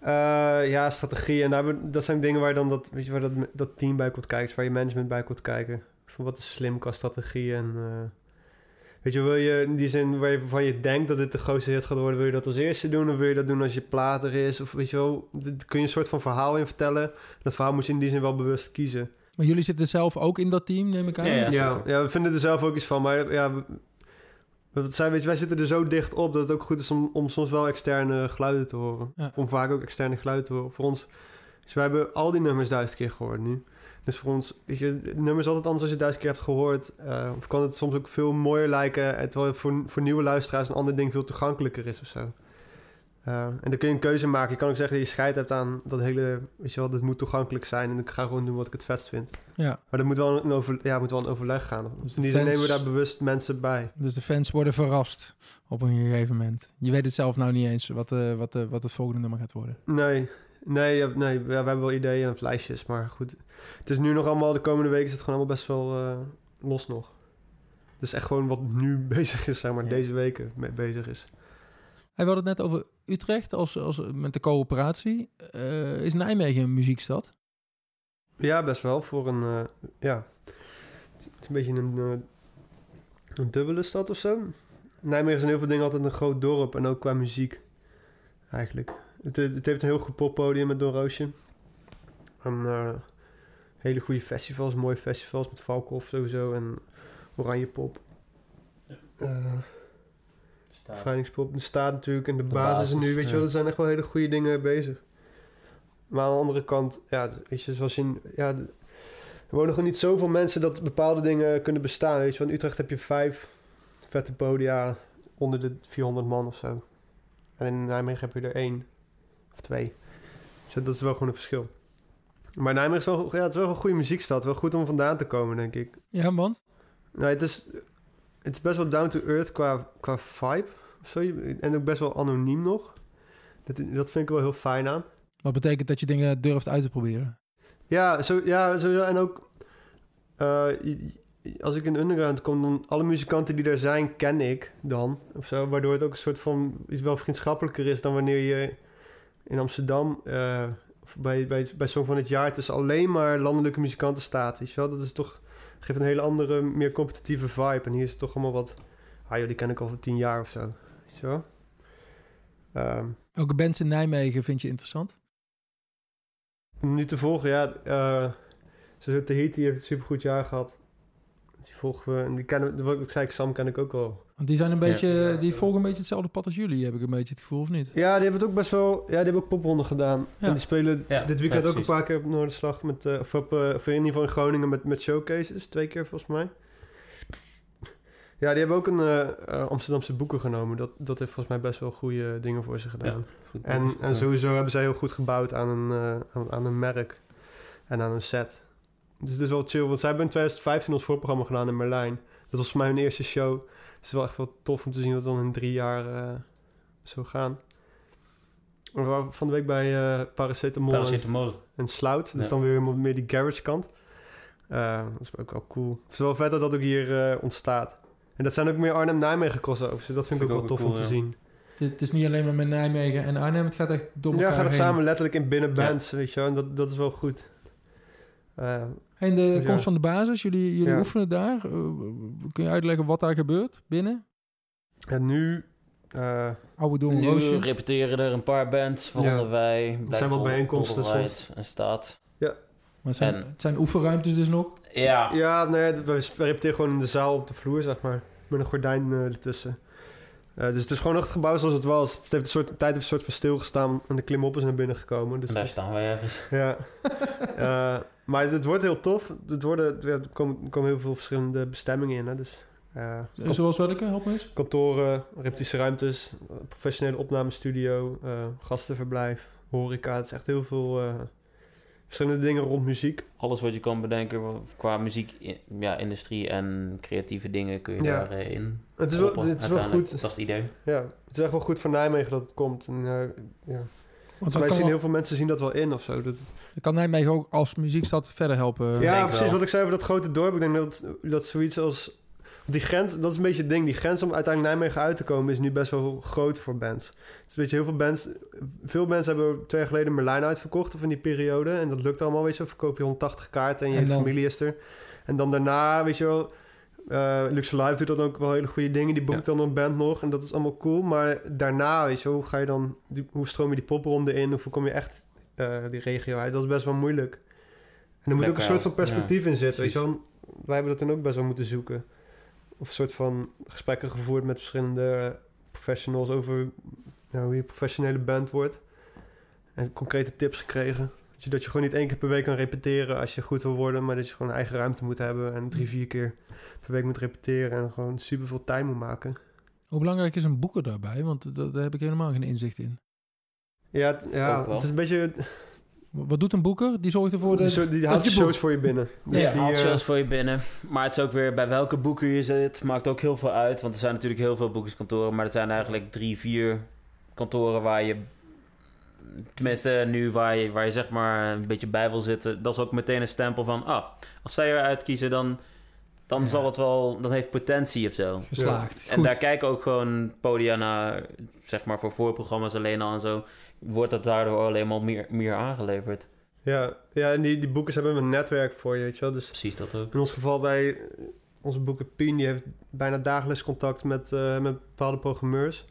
Eh, ja, strategie. En daar, hebben- dat zijn dingen waar dan dat, weet je, waar dat, dat team bij komt kijken. Waar je management bij komt kijken. Van wat is slim qua strategie. En weet je, wil je in die zin waarvan je denkt dat dit de grootste hit gaat worden, wil je dat als eerste doen? Of wil je dat doen als je plaat er is? Of weet je wel, kun je een soort van verhaal in vertellen. Dat verhaal moet je in die zin wel bewust kiezen. Maar jullie zitten zelf ook in dat team, neem ik aan? Ja, ja. Ja, we vinden er zelf ook iets van. Maar ja, we, wat weet je, wij zitten er zo dicht op dat het ook goed is om, om soms wel externe geluiden te horen. Ja. Om vaak ook externe geluiden te horen. Voor ons, dus wij hebben al die nummers duizend keer gehoord nu. Dus voor ons, weet je, het nummer is altijd anders als je het duizend keer hebt gehoord. Eh, of kan het soms ook veel mooier lijken, eh, terwijl het voor, voor nieuwe luisteraars een ander ding veel toegankelijker is of zo. Eh, en dan kun je een keuze maken. Je kan ook zeggen dat je scheid hebt aan dat hele, weet je wel, dit moet toegankelijk zijn en ik ga gewoon doen wat ik het vetst vind. Ja. Maar dat moet wel een, over, ja, moet wel een overleg gaan. Dus in die zin nemen we daar bewust mensen bij. Dus de fans worden verrast op een gegeven moment. Je weet het zelf nou niet eens wat, eh, wat, eh, wat het volgende nummer gaat worden. Nee, nee, nee we hebben wel ideeën en lijstjes, maar goed. Het is nu nog allemaal, de komende weken is het gewoon allemaal best wel eh, los nog. Dus echt gewoon wat nu bezig is, zeg maar, Ja. deze weken mee bezig is. Hij had het net over Utrecht als, als, met de coöperatie. Eh, is Nijmegen een muziekstad? Ja, best wel, voor een, eh, ja. Het is een beetje een, eh, een dubbele stad of zo. Nijmegen is in heel veel dingen altijd een groot dorp en ook qua muziek, eigenlijk. Het, het heeft een heel goed poppodium met Doorroosje. En eh, hele goede festivals, mooie festivals met Valkhof sowieso en Oranje Pop. Bevrijdingspop. De staat natuurlijk en de, De basis, basis, nu, weet je wel. Er zijn echt wel hele goede dingen bezig. Maar aan de andere kant, ja, weet je, zoals in... Ja, er wonen gewoon niet zoveel mensen dat bepaalde dingen kunnen bestaan, weet je. In Utrecht heb je vijf vette podia onder de 400 man of zo. En in Nijmegen heb je er één of twee. Dus dat is wel gewoon een verschil. Maar Nijmegen is wel, ja, het is wel een goede muziekstad. Wel goed om vandaan te komen, denk ik. Ja, want? Nou, het is, het is best wel down to earth qua, qua vibe. Zo. En ook best wel anoniem nog. Dat, dat vind ik wel heel fijn aan. Wat betekent dat je dingen durft uit te proberen? Ja, zo, ja sowieso. En ook eh, als ik in Underground kom, dan alle muzikanten die er zijn, ken ik dan. Of zo, waardoor het ook een soort van iets wel vriendschappelijker is dan wanneer je in Amsterdam eh, bij, bij Song van het Jaar tussen alleen maar landelijke muzikanten staat. Weet je wel? Dat is toch, geeft een hele andere, meer competitieve vibe. En hier is het toch allemaal wat, ah joh, die ken ik al voor tien jaar of zo. Je wel? Ehm, Welke bands in Nijmegen vind je interessant? Nu te volgen, ja. eh zoals Tahiti heeft een supergoed jaar gehad. Die volgen we. En die kennen, wat ik zei, Sam ken ik ook wel. Want die zijn een beetje, die volgen een beetje hetzelfde pad als jullie, heb ik een beetje het gevoel, of niet? Ja, die hebben het ook best wel... Ja, die hebben ook popronde gedaan. Ja. En die spelen Ja, dit weekend ja, ook een paar keer op Noorderslag. Met, eh, of, op, eh, of in ieder geval in Groningen met, met showcases. Twee keer volgens mij. Ja, die hebben ook een eh, Amsterdamse boeken genomen. Dat, dat heeft volgens mij best wel goede dingen voor ze gedaan. Goed, En, goed, en sowieso hebben zij heel goed gebouwd aan een, eh, aan, aan een merk en aan een set. Dus het is wel chill, want zij hebben in 2015 ons voorprogramma gedaan in Merlijn. Dat was voor mij hun eerste show. Het is wel echt wel tof om te zien wat dan in drie jaar eh zo gaan. We waren van de week bij eh Paracetamol en, Paracetamol. en Slout. Dat is Ja. dan weer helemaal meer die garage kant. Eh, dat is ook wel cool. Het is wel vet dat dat ook hier eh, ontstaat. En dat zijn ook meer Arnhem-Nijmegen crossovers. Dus dat vind ik ook wel tof cool, om te ja. zien. Het, is niet alleen maar met Nijmegen en Arnhem, het gaat echt door Ja, gaat het heen. samen letterlijk in binnen bands, weet je wel. En dat, dat is wel goed. Eh, En de Ja. komst van de basis, jullie, jullie Ja. oefenen daar. Eh, kun je uitleggen wat daar gebeurt binnen? en nu... eh, Oude Doorn Nu Roosje. repeteren er een paar bands, waaronder Ja. wij. zijn wel bijeenkomsten Borrelheid En Staat. Maar het zijn, En- het zijn oefenruimtes dus nog. Ja, ja, nee, we repeteren gewoon in de zaal op de vloer, zeg maar. Met een gordijn eh, ertussen. Eh, dus het is gewoon nog het gebouw zoals het was. Het heeft een soort, de tijd heeft een soort van stilgestaan en de klimop is naar binnen gekomen. Dus en daar staan wij ergens. ja. Eh, maar het wordt heel tof. Het worden, er, komen, er komen heel veel verschillende bestemmingen in. Hè? Dus, eh, Zoals welke, help me eens. kantoren, reptische ruimtes, professionele opnamestudio, eh, gastenverblijf, horeca. Het is echt heel veel eh, verschillende dingen rond muziek. Alles wat je kan bedenken qua muziek, i- ja, industrie en creatieve dingen kun je Ja. daarin. Het is wel, het is wel goed. Dat is het idee. Ja, het is echt wel goed voor Nijmegen dat het komt. En, eh, ja. Want Wij zien wel- heel veel mensen zien dat wel in of zo. Dat, dat kan Nijmegen ook als muziekstad verder helpen. ja, precies wel. wat ik zei over dat grote dorp. Ik denk dat, dat zoiets als... Die grens, dat is een beetje het ding. Die grens om uiteindelijk Nijmegen uit te komen is nu best wel groot voor bands. Het is een beetje heel veel bands... Veel bands hebben twee jaar geleden Merlijn uitverkocht of in die periode. En dat lukt allemaal, weet je. Verkoop je 180 kaarten en je En dan- familie is er. En dan daarna, weet je wel... eh Luxe Live doet dan ook wel hele goede dingen. Die boekt dan een band nog. En dat is allemaal cool. Maar daarna, weet je hoe ga je dan... Die, hoe stroom je die popronde in? Hoe kom je echt eh, die regio uit? Dat is best wel moeilijk. En er moet ook een soort van perspectief in zitten. Weet je wel? Wij hebben dat dan ook best wel moeten zoeken. Of een soort van gesprekken gevoerd met verschillende professionals over nou, hoe je professionele band wordt. En concrete tips gekregen. Dat je, dat je gewoon niet één keer per week kan repeteren als je goed wil worden, maar dat je gewoon eigen ruimte moet hebben en drie, vier keer per week moet repeteren en gewoon super veel tijd moet maken. Hoe belangrijk is een boeker daarbij? Want dat- daar heb ik helemaal geen inzicht in. Ja, het, ja het is een beetje. Wat doet een boeker? Die zorgt ervoor dat... Die, haalt je shows voor je binnen. Dus ja, die, haalt eh, shows voor je binnen. Maar het is ook weer bij welke boeker je zit. Maakt ook heel veel uit. Want er zijn natuurlijk heel veel boekerskantoren. Maar er zijn eigenlijk drie, vier kantoren waar je... Tenminste, nu waar je, waar je zeg maar een beetje bij wil zitten. Dat is ook meteen een stempel van... Ah, als zij eruit kiezen, dan, dan Ja. zal het wel... Dat heeft potentie of zo. Geslaagd. En Goed. daar kijken ook gewoon podia naar... Zeg maar voor voorprogramma's alleen al en zo. Wordt dat daardoor alleen maar meer, meer aangeleverd. ja, ja, en die, die boekers hebben een netwerk voor je, weet je wel. Dus Precies dat ook. In ons geval bij eh, onze boeken Pien, die heeft bijna dagelijks contact met, eh, met bepaalde programmeurs.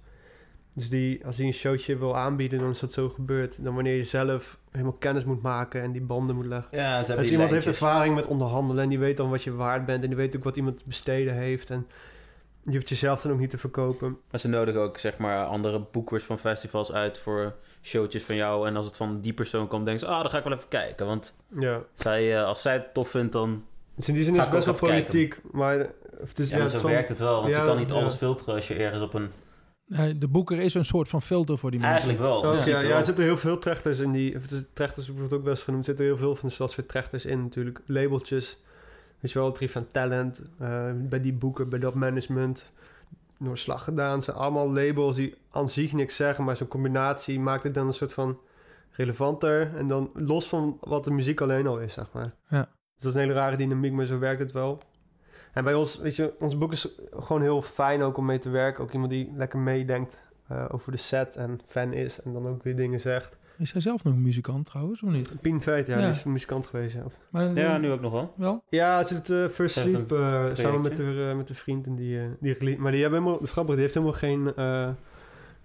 Dus die, als die een showtje wil aanbieden, dan is dat zo gebeurd. Dan wanneer je zelf helemaal kennis moet maken en die banden moet leggen. Ja, ze hebben Als iemand heeft ervaring met onderhandelen en die weet dan wat je waard bent en die weet ook wat iemand te besteden heeft. En Je hoeft jezelf dan ook niet te verkopen. Maar ze nodigen ook, zeg maar, andere boekers van festivals uit voor showtjes van jou. En als het van die persoon komt, denken ze, ah, dan ga ik wel even kijken. Want Ja. zij, eh, als zij het tof vindt, dan... Dus in die zin is het best wel politiek. Maar het is, Ja, ja, maar het zo werkt het wel. Want Ja, je kan niet alles filteren als je ergens op een... De boeker is een soort van filter voor die mensen. Eigenlijk wel. Ja. ja, ja, er zitten heel veel trechters in die... Het trechters wordt ook best genoemd. Er zitten heel veel van de stadsfeer trechters in natuurlijk. Labeltjes. Weet je wel, Drie van Talent. eh, bij die boeken, bij dat management. Doorslag gedaan. Het zijn allemaal labels die aan zich niks zeggen. Maar zo'n combinatie maakt het dan een soort van relevanter. En dan los van wat de muziek alleen al is, zeg maar. Ja. Dus dat is een hele rare dynamiek, maar zo werkt het wel. En bij ons, weet je, ons boek is gewoon heel fijn ook om mee te werken. Ook iemand die lekker meedenkt eh, over de set en fan is en dan ook weer dingen zegt. Is hij zelf nog een muzikant trouwens, of niet? Pien Veit, ja, Ja. die is muzikant geweest. Ja, Maar, Ja, eh, nu ook nog wel. Wel? ja het zit uh, First Ze heeft Sleep eh, samen met de, eh, met de vriend en die, eh, die Maar die hebben helemaal, dat is grappig, die heeft helemaal geen, eh,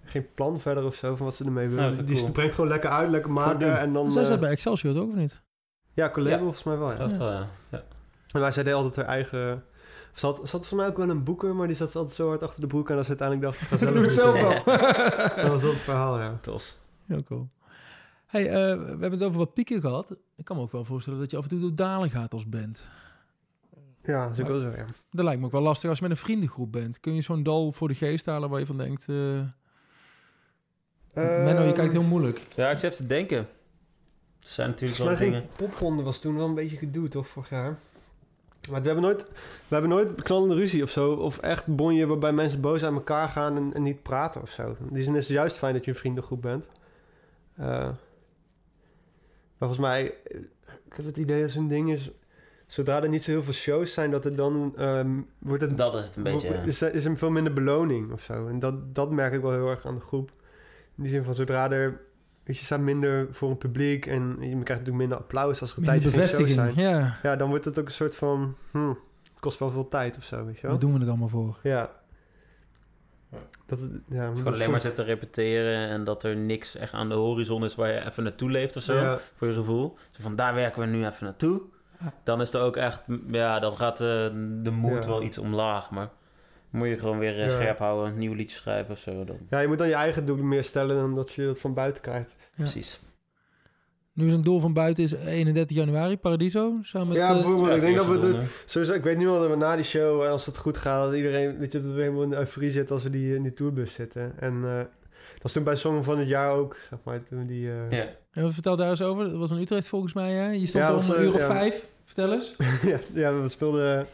geen plan verder of zo van wat ze ermee willen. Nou, dat die cool. brengt gewoon lekker uit, lekker maken en dan... Zij eh, zat bij Excelsior ook, of niet? ja, Collabo Ja. volgens mij wel, ja. Dat wel, ja. ja. En wij zij deed altijd haar eigen... Ze had, ze had voor mij ook wel een boeker, maar die zat altijd zo hard achter de broek... en als ze uiteindelijk dacht, ik ga zelf Doe het zelf wel. Zo was dat het verhaal, ja. Tof. Heel cool. Hey, eh, we hebben het over wat pieken gehad. Ik kan me ook wel voorstellen dat je af en toe door dalen gaat als band. Ja, dat is ook wel zo, ja. Dat lijkt me ook wel lastig als je met een vriendengroep bent. Kun je zo'n dal voor de geest halen waar je van denkt... eh Menno, je kijkt heel moeilijk. Ja, ik zit even te denken. Er zijn natuurlijk wel dingen... popronde was toen wel een beetje gedoe, toch, vorig jaar? Maar we hebben nooit, we hebben nooit knallende ruzie of zo. Of echt bonje waarbij mensen boos aan elkaar gaan en, en niet praten of zo. In die zin is het juist fijn dat je een vriendengroep bent. Eh, maar volgens mij, ik heb het idee dat zo'n ding is... Zodra er niet zo heel veel shows zijn, dat het dan... ehm, wordt het, Dat is het een beetje, ja. is, is er veel minder beloning of zo. En dat, dat merk ik wel heel erg aan de groep. In die zin van, zodra er... Weet je, staat minder voor een publiek en je krijgt natuurlijk minder applaus als er een Minder tijdje geen shows zijn. Ja, Ja, dan wordt het ook een soort van... Hm, kost wel veel tijd of zo, weet je wel? waar doen we het allemaal voor? Ja. Ja. Dat, het- ja, dat is alleen maar zitten repeteren en dat er niks echt aan de horizon is waar je even naartoe leeft of zo. Ja, Voor je gevoel. Zo van daar werken we nu even naartoe. Dan is er ook echt, ja, dan gaat de, de moed Ja. wel iets omlaag. Maar moet je gewoon weer eh, Ja. scherp houden, nieuw liedje schrijven of zo. Dan. ja, je moet dan je eigen doel meer stellen dan dat je dat van buiten krijgt. Precies. Nu is een doel van buiten is 31 januari, Paradiso. Samen met, ja, eh, bijvoorbeeld, ik denk dat we het... Sowieso, ik weet nu al dat we na die show, eh, als het goed gaat, dat iedereen, weet je, dat we helemaal in euforie zitten als we die in die tourbus zitten. En eh, dat was toen bij Song van het Jaar ook, zeg maar, toen die... eh, Ja. En wat vertel daar eens over. Dat was in Utrecht volgens mij. Hè? Je stond Ja, er dat om is, een uur of ja. vijf. Vertel eens. ja, ja, we speelden...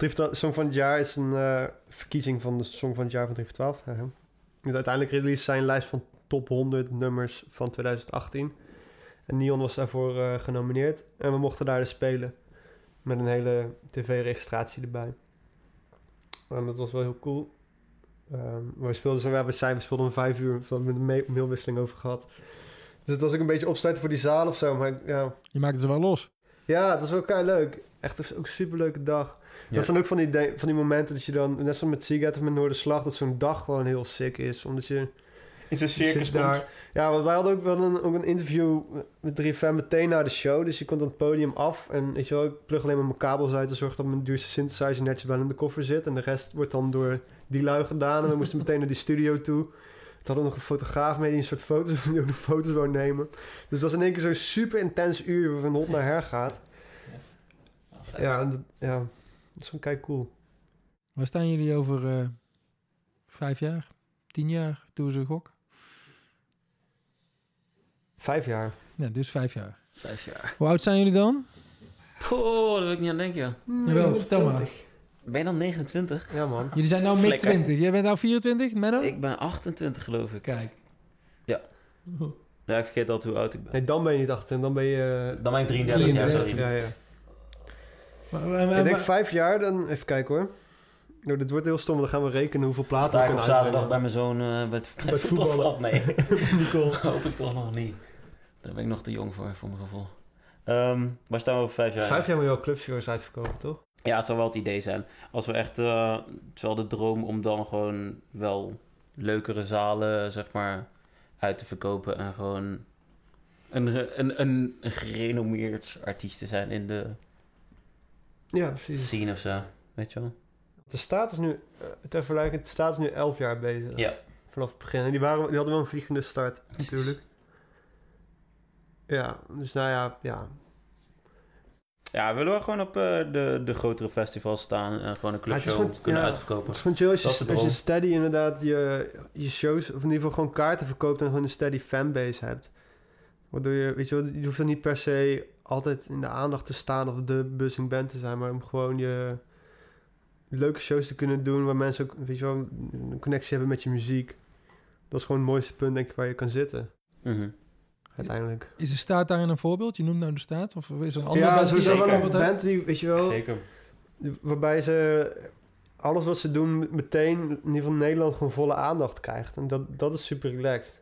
Drift Song van het Jaar is een eh, verkiezing van de Song van het Jaar van Drift 12. Ja, hè. En uiteindelijk release zijn lijst van top 100 nummers van 2018. En Neon was daarvoor eh, genomineerd. En we mochten daar dus spelen. Met een hele tv-registratie erbij. En dat was wel heel cool. Ehm, we speelden zo, ja, we zijn, we speelden om vijf uur. We met een ma- mailwisseling over gehad. Dus het was ook een beetje opsluiten voor die zaal of zo. Maar ja, Je maakt het wel los. ja, het was wel kei leuk. Echt ook een superleuke dag. Ja. Dat zijn ook van die, de- van die momenten dat je dan, net zoals met Seagate of met Noorderslag, dat zo'n dag gewoon heel sick is. Omdat je, Is een je circus daar. Ja, want wij hadden ook wel een, ook een interview met 3FM meteen na de show. Dus je komt aan het podium af. En weet je wel, ik plug alleen maar mijn kabels uit en zorg dat mijn duurste synthesizer netjes wel in de koffer zit. En de rest wordt dan door die lui gedaan. En we moesten meteen naar die studio toe. We hadden nog een fotograaf mee die een soort foto's, die ook nog foto's wou nemen. Dus dat was in één keer zo'n super intens uur van hot naar her gaat. Ja, en dat, ja, dat is gewoon kei cool. Waar staan jullie over eh, vijf jaar? Tien jaar? Doen ze een gok? Vijf jaar. Ja, dus vijf jaar. Vijf jaar. Hoe oud zijn jullie dan? Poh, daar wil ik niet aan denken. Jawel, vertel maar. 20. Ben je dan 29? Ja, man. Jullie zijn nou mid Flikker. 20. Jij bent nou 24, Menno? Ik ben 28 geloof ik. Kijk. Ja. Ja, ik vergeet altijd hoe oud ik ben. Nee, dan ben je niet 18, dan ben je... eh, Dan ben ik 33 jaar, 33, sorry. Ja, ja. Maar- maar- maar- Ik denk maar- vijf jaar, dan... Even kijken hoor. Nou, dit wordt heel stom, dan gaan we rekenen hoeveel platen Sta we ik op kunnen zaterdag bij mijn zoon eh, bij het, bij Bij het voetbalveld? Nee, Nicole. hoop ik toch nog niet. Daar ben ik nog te jong voor, voor mijn gevoel. Ehm, waar staan we over vijf jaar? Vijf jaar moet je wel clubshows uitverkopen, toch? Ja, het zou wel het idee zijn. Als we echt, eh, het is wel de droom om dan gewoon wel leukere zalen, zeg maar, uit te verkopen. En gewoon een, een, een, een gerenommeerd artiest te zijn in de Ja, precies. scene of zo. Weet je wel? De staat is nu, eh, ter vergelijking, de staat is nu 11 jaar bezig. Ja. Vanaf het begin. En die, waren, die hadden wel een vliegende start, natuurlijk. Ja, dus nou ja, ja. Ja, willen we gewoon op eh, de, de grotere festivals staan en gewoon een clubshow gewoon- kunnen ja, uitverkopen. Het is gewoon chill als je, als je steady inderdaad je, je shows, of in ieder geval gewoon kaarten verkoopt en gewoon een steady fanbase hebt. Waardoor je, weet je wel, je hoeft dan niet per se altijd in de aandacht te staan of de buzzing band te zijn, maar om gewoon je leuke shows te kunnen doen waar mensen ook, weet je wel, een connectie hebben met je muziek. Dat is gewoon het mooiste punt, denk ik, waar je kan zitten, Mhm. uiteindelijk. Is de staat daarin een voorbeeld? Je noemt nou de staat? Of is er een andere Ja, band sowieso zo'n wel een band die, weet je wel, Zeker. waarbij ze alles wat ze doen meteen, in ieder geval in Nederland, gewoon volle aandacht krijgt. En dat, dat is super relaxed.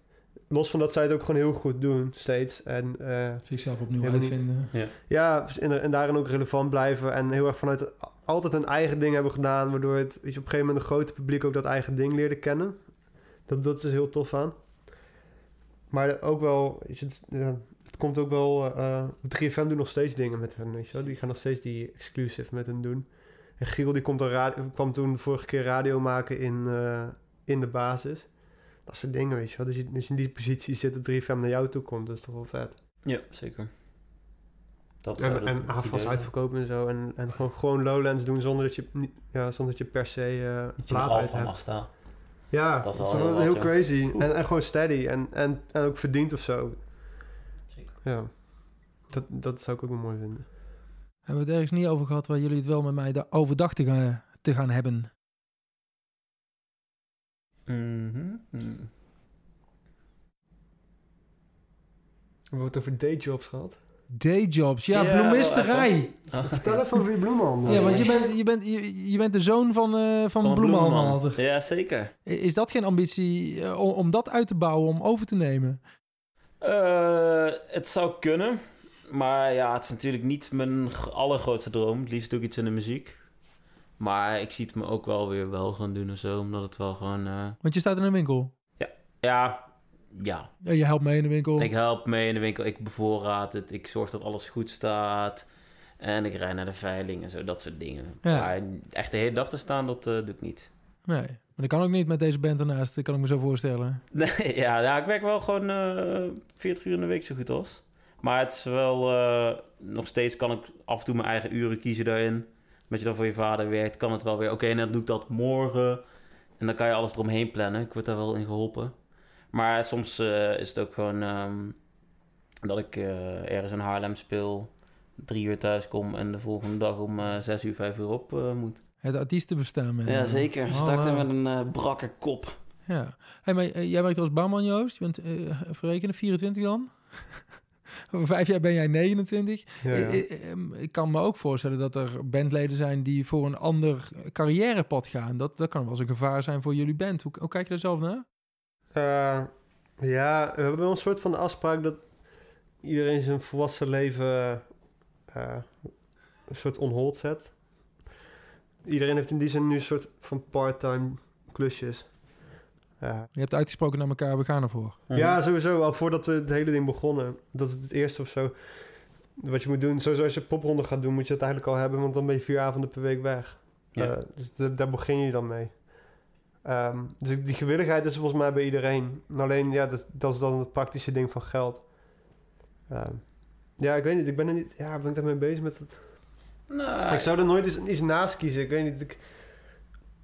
Los van dat zij het ook gewoon heel goed doen, steeds. En eh, Zichzelf opnieuw uitvinden. ja, en, en daarin ook relevant blijven. En heel erg vanuit altijd hun eigen ding hebben gedaan. Waardoor het weet je, op een gegeven moment een grote publiek ook dat eigen ding leerde kennen. Dat, dat is heel tof aan. Maar ook wel, je, het, ja, het komt ook wel... eh 3FM doet nog steeds dingen met hen, weet je wel. Die gaan nog steeds die exclusive met hen doen. En Giel die komt dan radio, kwam toen de vorige keer radio maken in, eh, in de basis. Dat soort dingen, weet je wel. Dus, je, dus in die positie zit dat 3FM naar jou toe komt. Dat is toch wel vet. Ja, zeker. Dat, En, dat- en dat AFAS uitverkopen en zo. En, en gewoon, gewoon Lowlands doen zonder dat je, ja, zonder dat je per se eh, een Dat je plaat uit hebt. mag staan. Ja, Dat dat is wel heel heel wat, ja. crazy. En, en gewoon steady. En, en, en ook verdiend of zo. Zeker. Ja. Dat, dat zou ik ook wel mooi vinden. Hebben we het ergens niet over gehad waar jullie het wel met mij de overdag te gaan, te gaan hebben? Mhm. Mhm. We hebben het over dayjobs gehad. Dayjobs, ja, Ja, bloemisterij. Oh, Vertel even over je bloemenhandel. Ja, want je bent, je bent, je, je bent de zoon van, eh van, van. Ja, zeker. Is dat geen ambitie eh, om, om dat uit te bouwen, om over te nemen? Eh, het zou kunnen. Maar ja, het is natuurlijk niet mijn allergrootste droom. Het liefst doe ik iets in de muziek. Maar ik zie het me ook wel weer wel gaan doen of zo. Omdat het wel gewoon... eh, Want je staat in een winkel. ja, ja. Ja, je helpt mee in de winkel. Ik help mee in de winkel. Ik bevoorraad het. Ik zorg dat alles goed staat. En ik rijd naar de veiling en zo. Dat soort dingen. Ja. Maar echt de hele dag te staan, dat eh, doe ik niet. Nee, maar dat kan ook niet met deze band ernaast. Dat kan ik me zo voorstellen. Nee, ja, ja, ik werk wel gewoon eh 40 uur in de week zo goed als. Maar het is wel... nog steeds kan ik af en toe mijn eigen uren kiezen daarin. Met je dan voor je vader werkt, kan het wel weer... Oké, dan doe ik dat morgen. En dan kan je alles eromheen plannen. Ik word daar wel in geholpen. Maar soms eh, is het ook gewoon... ehm, dat ik eh, ergens in Haarlem speel... Drie uur thuis kom en de volgende dag om eh zes uur, vijf uur op moet. Het artiestenbestaan. man. Ja, zeker. Oh, Starten wauw. met een brakke kop. Ja. Hey, maar jij werkt als bouwman, Joost. Je bent, verrekenen, 24 dan? Over vijf jaar ben jij 29. Ja, ja. Eh, eh, ehm, Ik kan me ook voorstellen dat er bandleden zijn die voor een ander carrièrepad gaan. Dat, dat kan wel eens een gevaar zijn voor jullie band. Hoe, hoe kijk je daar zelf naar? Eh, ja, we hebben wel een soort van afspraak dat iedereen zijn volwassen leven een soort on hold zet. Iedereen heeft in die zin nu een soort van part-time klusjes. Ja. Je hebt uitgesproken naar elkaar, we gaan ervoor. ja, sowieso. Al voordat we het hele ding begonnen. Dat is het eerste of zo. Wat je moet doen. Sowieso als je popronde gaat doen, moet je het eigenlijk al hebben. Want dan ben je vier avonden per week weg. Ja. Eh, dus da- daar begin je dan mee. Ehm, dus die gewilligheid is volgens mij bij iedereen. Alleen, ja, dat, dat is dan het praktische ding van geld. Ehm, ja, ik weet niet. Ik ben er niet... Ja, ben ik daarmee bezig met het... Nou, Ik zou er nooit iets, iets naast kiezen. Ik weet niet. Ik,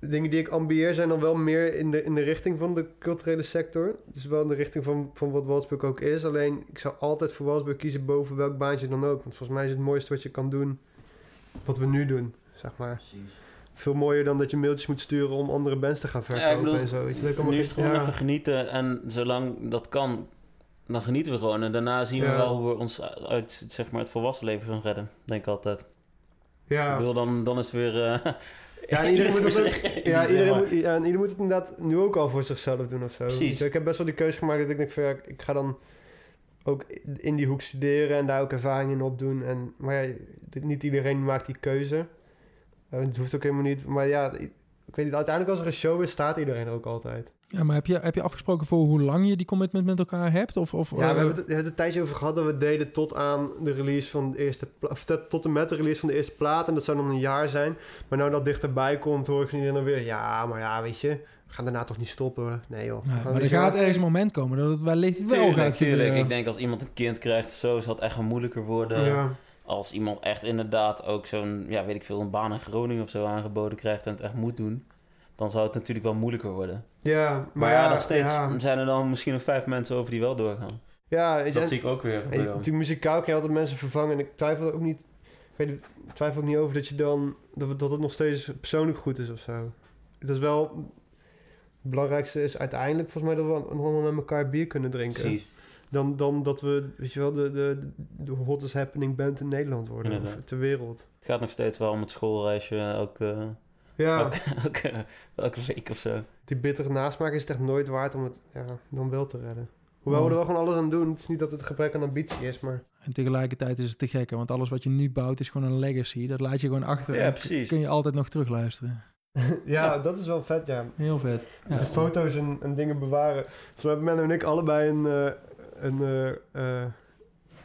de dingen die ik ambieer zijn dan wel meer in de, in de richting van de culturele sector. Dus wel in de richting van, van wat Walsburg ook is. Alleen, ik zou altijd voor Walsburg kiezen boven welk baantje dan ook. Want volgens mij is het mooiste wat je kan doen... wat we nu doen, zeg maar. Veel mooier dan dat je mailtjes moet sturen om andere bands te gaan Ja, ik verkopen bedoel, en zo. Weet je, dat kan nu is het gewoon ja. even genieten. En zolang dat kan, dan genieten we gewoon. En daarna zien we Ja. wel hoe we ons uit zeg maar, het volwassen leven gaan redden. Denk ik altijd. Ik Ja, bedoel, dan, dan is het weer... eh, ja en iedereen, moet ook- zich, ja, iedereen moet, ja, en iedereen moet het inderdaad nu ook al voor zichzelf doen of zo. Precies. Je, Ik heb best wel die keuze gemaakt dat ik denk van ja, ik ga dan ook in die hoek studeren en daar ook ervaring in opdoen. En, maar ja, dit- niet iedereen maakt die keuze. Eh, Het hoeft ook helemaal niet. Maar ja, Ik weet niet, uiteindelijk als er een show is, staat iedereen er ook altijd. Ja, maar heb je, heb je afgesproken voor hoe lang je die commitment met elkaar hebt? Of, of, Ja, we eh, hebben het, we hebben het een tijdje over gehad dat we deden tot aan de release van de eerste of tot- tot en met de release van de eerste plaat. En dat zou dan een jaar zijn. Maar nou dat dichterbij komt, hoor ik iedereen dan weer. Ja, maar ja, weet je, we gaan daarna toch niet stoppen. Nee joh. Nee, maar er gaat ergens een moment komen dat het wellicht wel Tuurlijk, gaat tuurlijk. gebeuren. Ik denk als iemand een kind krijgt of zo, zal het echt wel moeilijker worden. Ja. Als iemand echt inderdaad ook zo'n, ja, weet ik veel, een baan in Groningen of zo aangeboden krijgt en het echt moet doen, dan zou het natuurlijk wel moeilijker worden. Ja, maar, Maar, ja, ja, nog steeds Ja, zijn er dan misschien nog vijf mensen over die wel doorgaan. ja dat zie ik ook weer natuurlijk muzikaal kan je altijd mensen vervangen. En ik twijfel ook niet, ik weet, twijfel ook niet over dat je dan, dat, dat het nog steeds persoonlijk goed is of zo. Dat is wel, het belangrijkste is uiteindelijk volgens mij dat we nog allemaal met elkaar bier kunnen drinken. Precies. Dan, dan dat we, weet je wel, de, de, de hottest happening band in Nederland worden. Of ter wereld. Het gaat nog steeds wel om het schoolreisje, elke, Ja, elke, elke, elke week of zo. die bittere nasmaak is het echt nooit waard om het ja, dan wel te redden. Hoewel we er wel gewoon alles aan doen. Het is niet dat het een gebrek aan ambitie is, maar... En tegelijkertijd is het te gek, want alles wat je nu bouwt is gewoon een legacy. Dat laat je gewoon achter. Ja, precies. Kun je altijd nog terugluisteren. ja, dat is wel vet, ja. Heel vet. Ja. De foto's en, en dingen bewaren. Volgens mij hebben Menno en ik allebei een... eh, een eh, eh,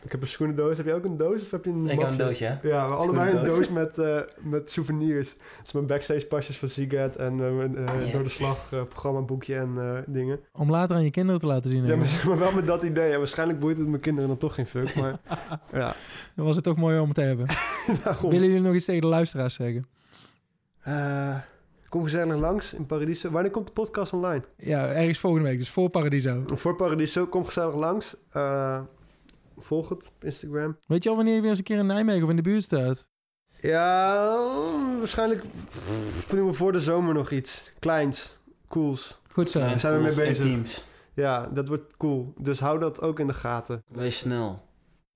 ik heb een schoenendoos. Heb je ook een doos of heb je een Ik heb een doosje? Ja, we allebei een doos met, eh, met souvenirs. Dat is mijn backstage pasjes van Ziget en mijn Ja. Door de Slag eh, programmaboekje en eh, dingen. Om later aan je kinderen te laten zien. Ja, maar, maar wel met dat idee. Waarschijnlijk boeit het mijn kinderen dan toch geen fuck, maar ja. Dan was het toch mooi om het te hebben. Willen jullie nog iets tegen de luisteraars zeggen? Kom gezellig langs in Paradiso. Wanneer komt de podcast online? Ja, ergens volgende week, dus voor Paradiso. Voor Paradiso, kom gezellig langs. Eh, volg het op Instagram. Weet je al wanneer je weer eens een keer in Nijmegen of in de buurt staat? Ja, waarschijnlijk doen we voor de zomer nog iets. Kleins, cools. Goed zo. Daar zijn we mee bezig. Teams. Ja, dat wordt cool. Dus hou dat ook in de gaten. Wees snel.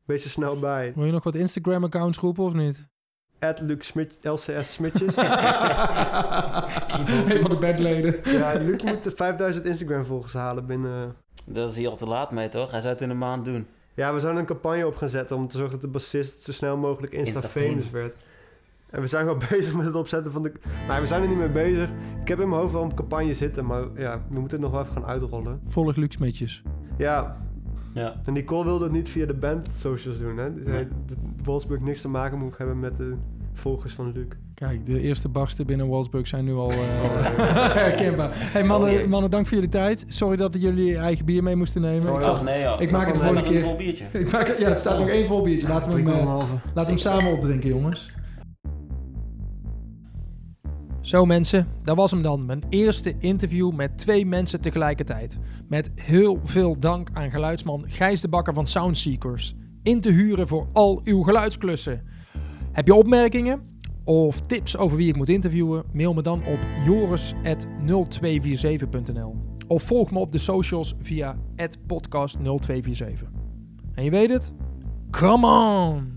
Wees er snel bij. Wil je nog wat Instagram-accounts roepen of niet? At Luc Smit, LCS Smitjes. een van de bandleden. ja, Luc moet 5000 Instagram volgers halen binnen... Dat is hier al te laat mee, toch? Hij zou het in een maand doen. Ja, we zouden een campagne op gaan zetten om te zorgen dat de bassist zo snel mogelijk Insta-famous Insta-famous. werd. En we zijn wel bezig met het opzetten van de... Nou, we zijn er niet mee bezig. Ik heb in mijn hoofd wel een campagne zitten, maar ja, we moeten het nog wel even gaan uitrollen. Volg Luc Smitjes. Ja, Ja. en Nicole wilde het niet via de band socials doen, hè. Nee. hij- dat Wolfsburg niks te maken moet hebben met de volgers van Luc. Kijk, de eerste barsten binnen Walsburg zijn nu al eh, herkenbaar. Hey mannen, Oh, mannen, dank voor jullie tijd. Sorry dat jullie je eigen bier mee moesten nemen. Oh, ik, ja. zag, Ach, nee, ja. ik maak het de volgende keer. een vol biertje. ik maak het, ja, het staat nog één vol biertje. Laten we hem, eh, laten we hem samen opdrinken, jongens. Zo mensen, dat was hem dan. Mijn eerste interview met twee mensen tegelijkertijd. Met heel veel dank aan geluidsman Gijs de Bakker van Soundseekers. In te huren voor al uw geluidsklussen. Heb je opmerkingen of tips over wie ik moet interviewen? Mail me dan op joris.0247.nl Of volg me op de socials via podcast0247. En je weet het? Come on!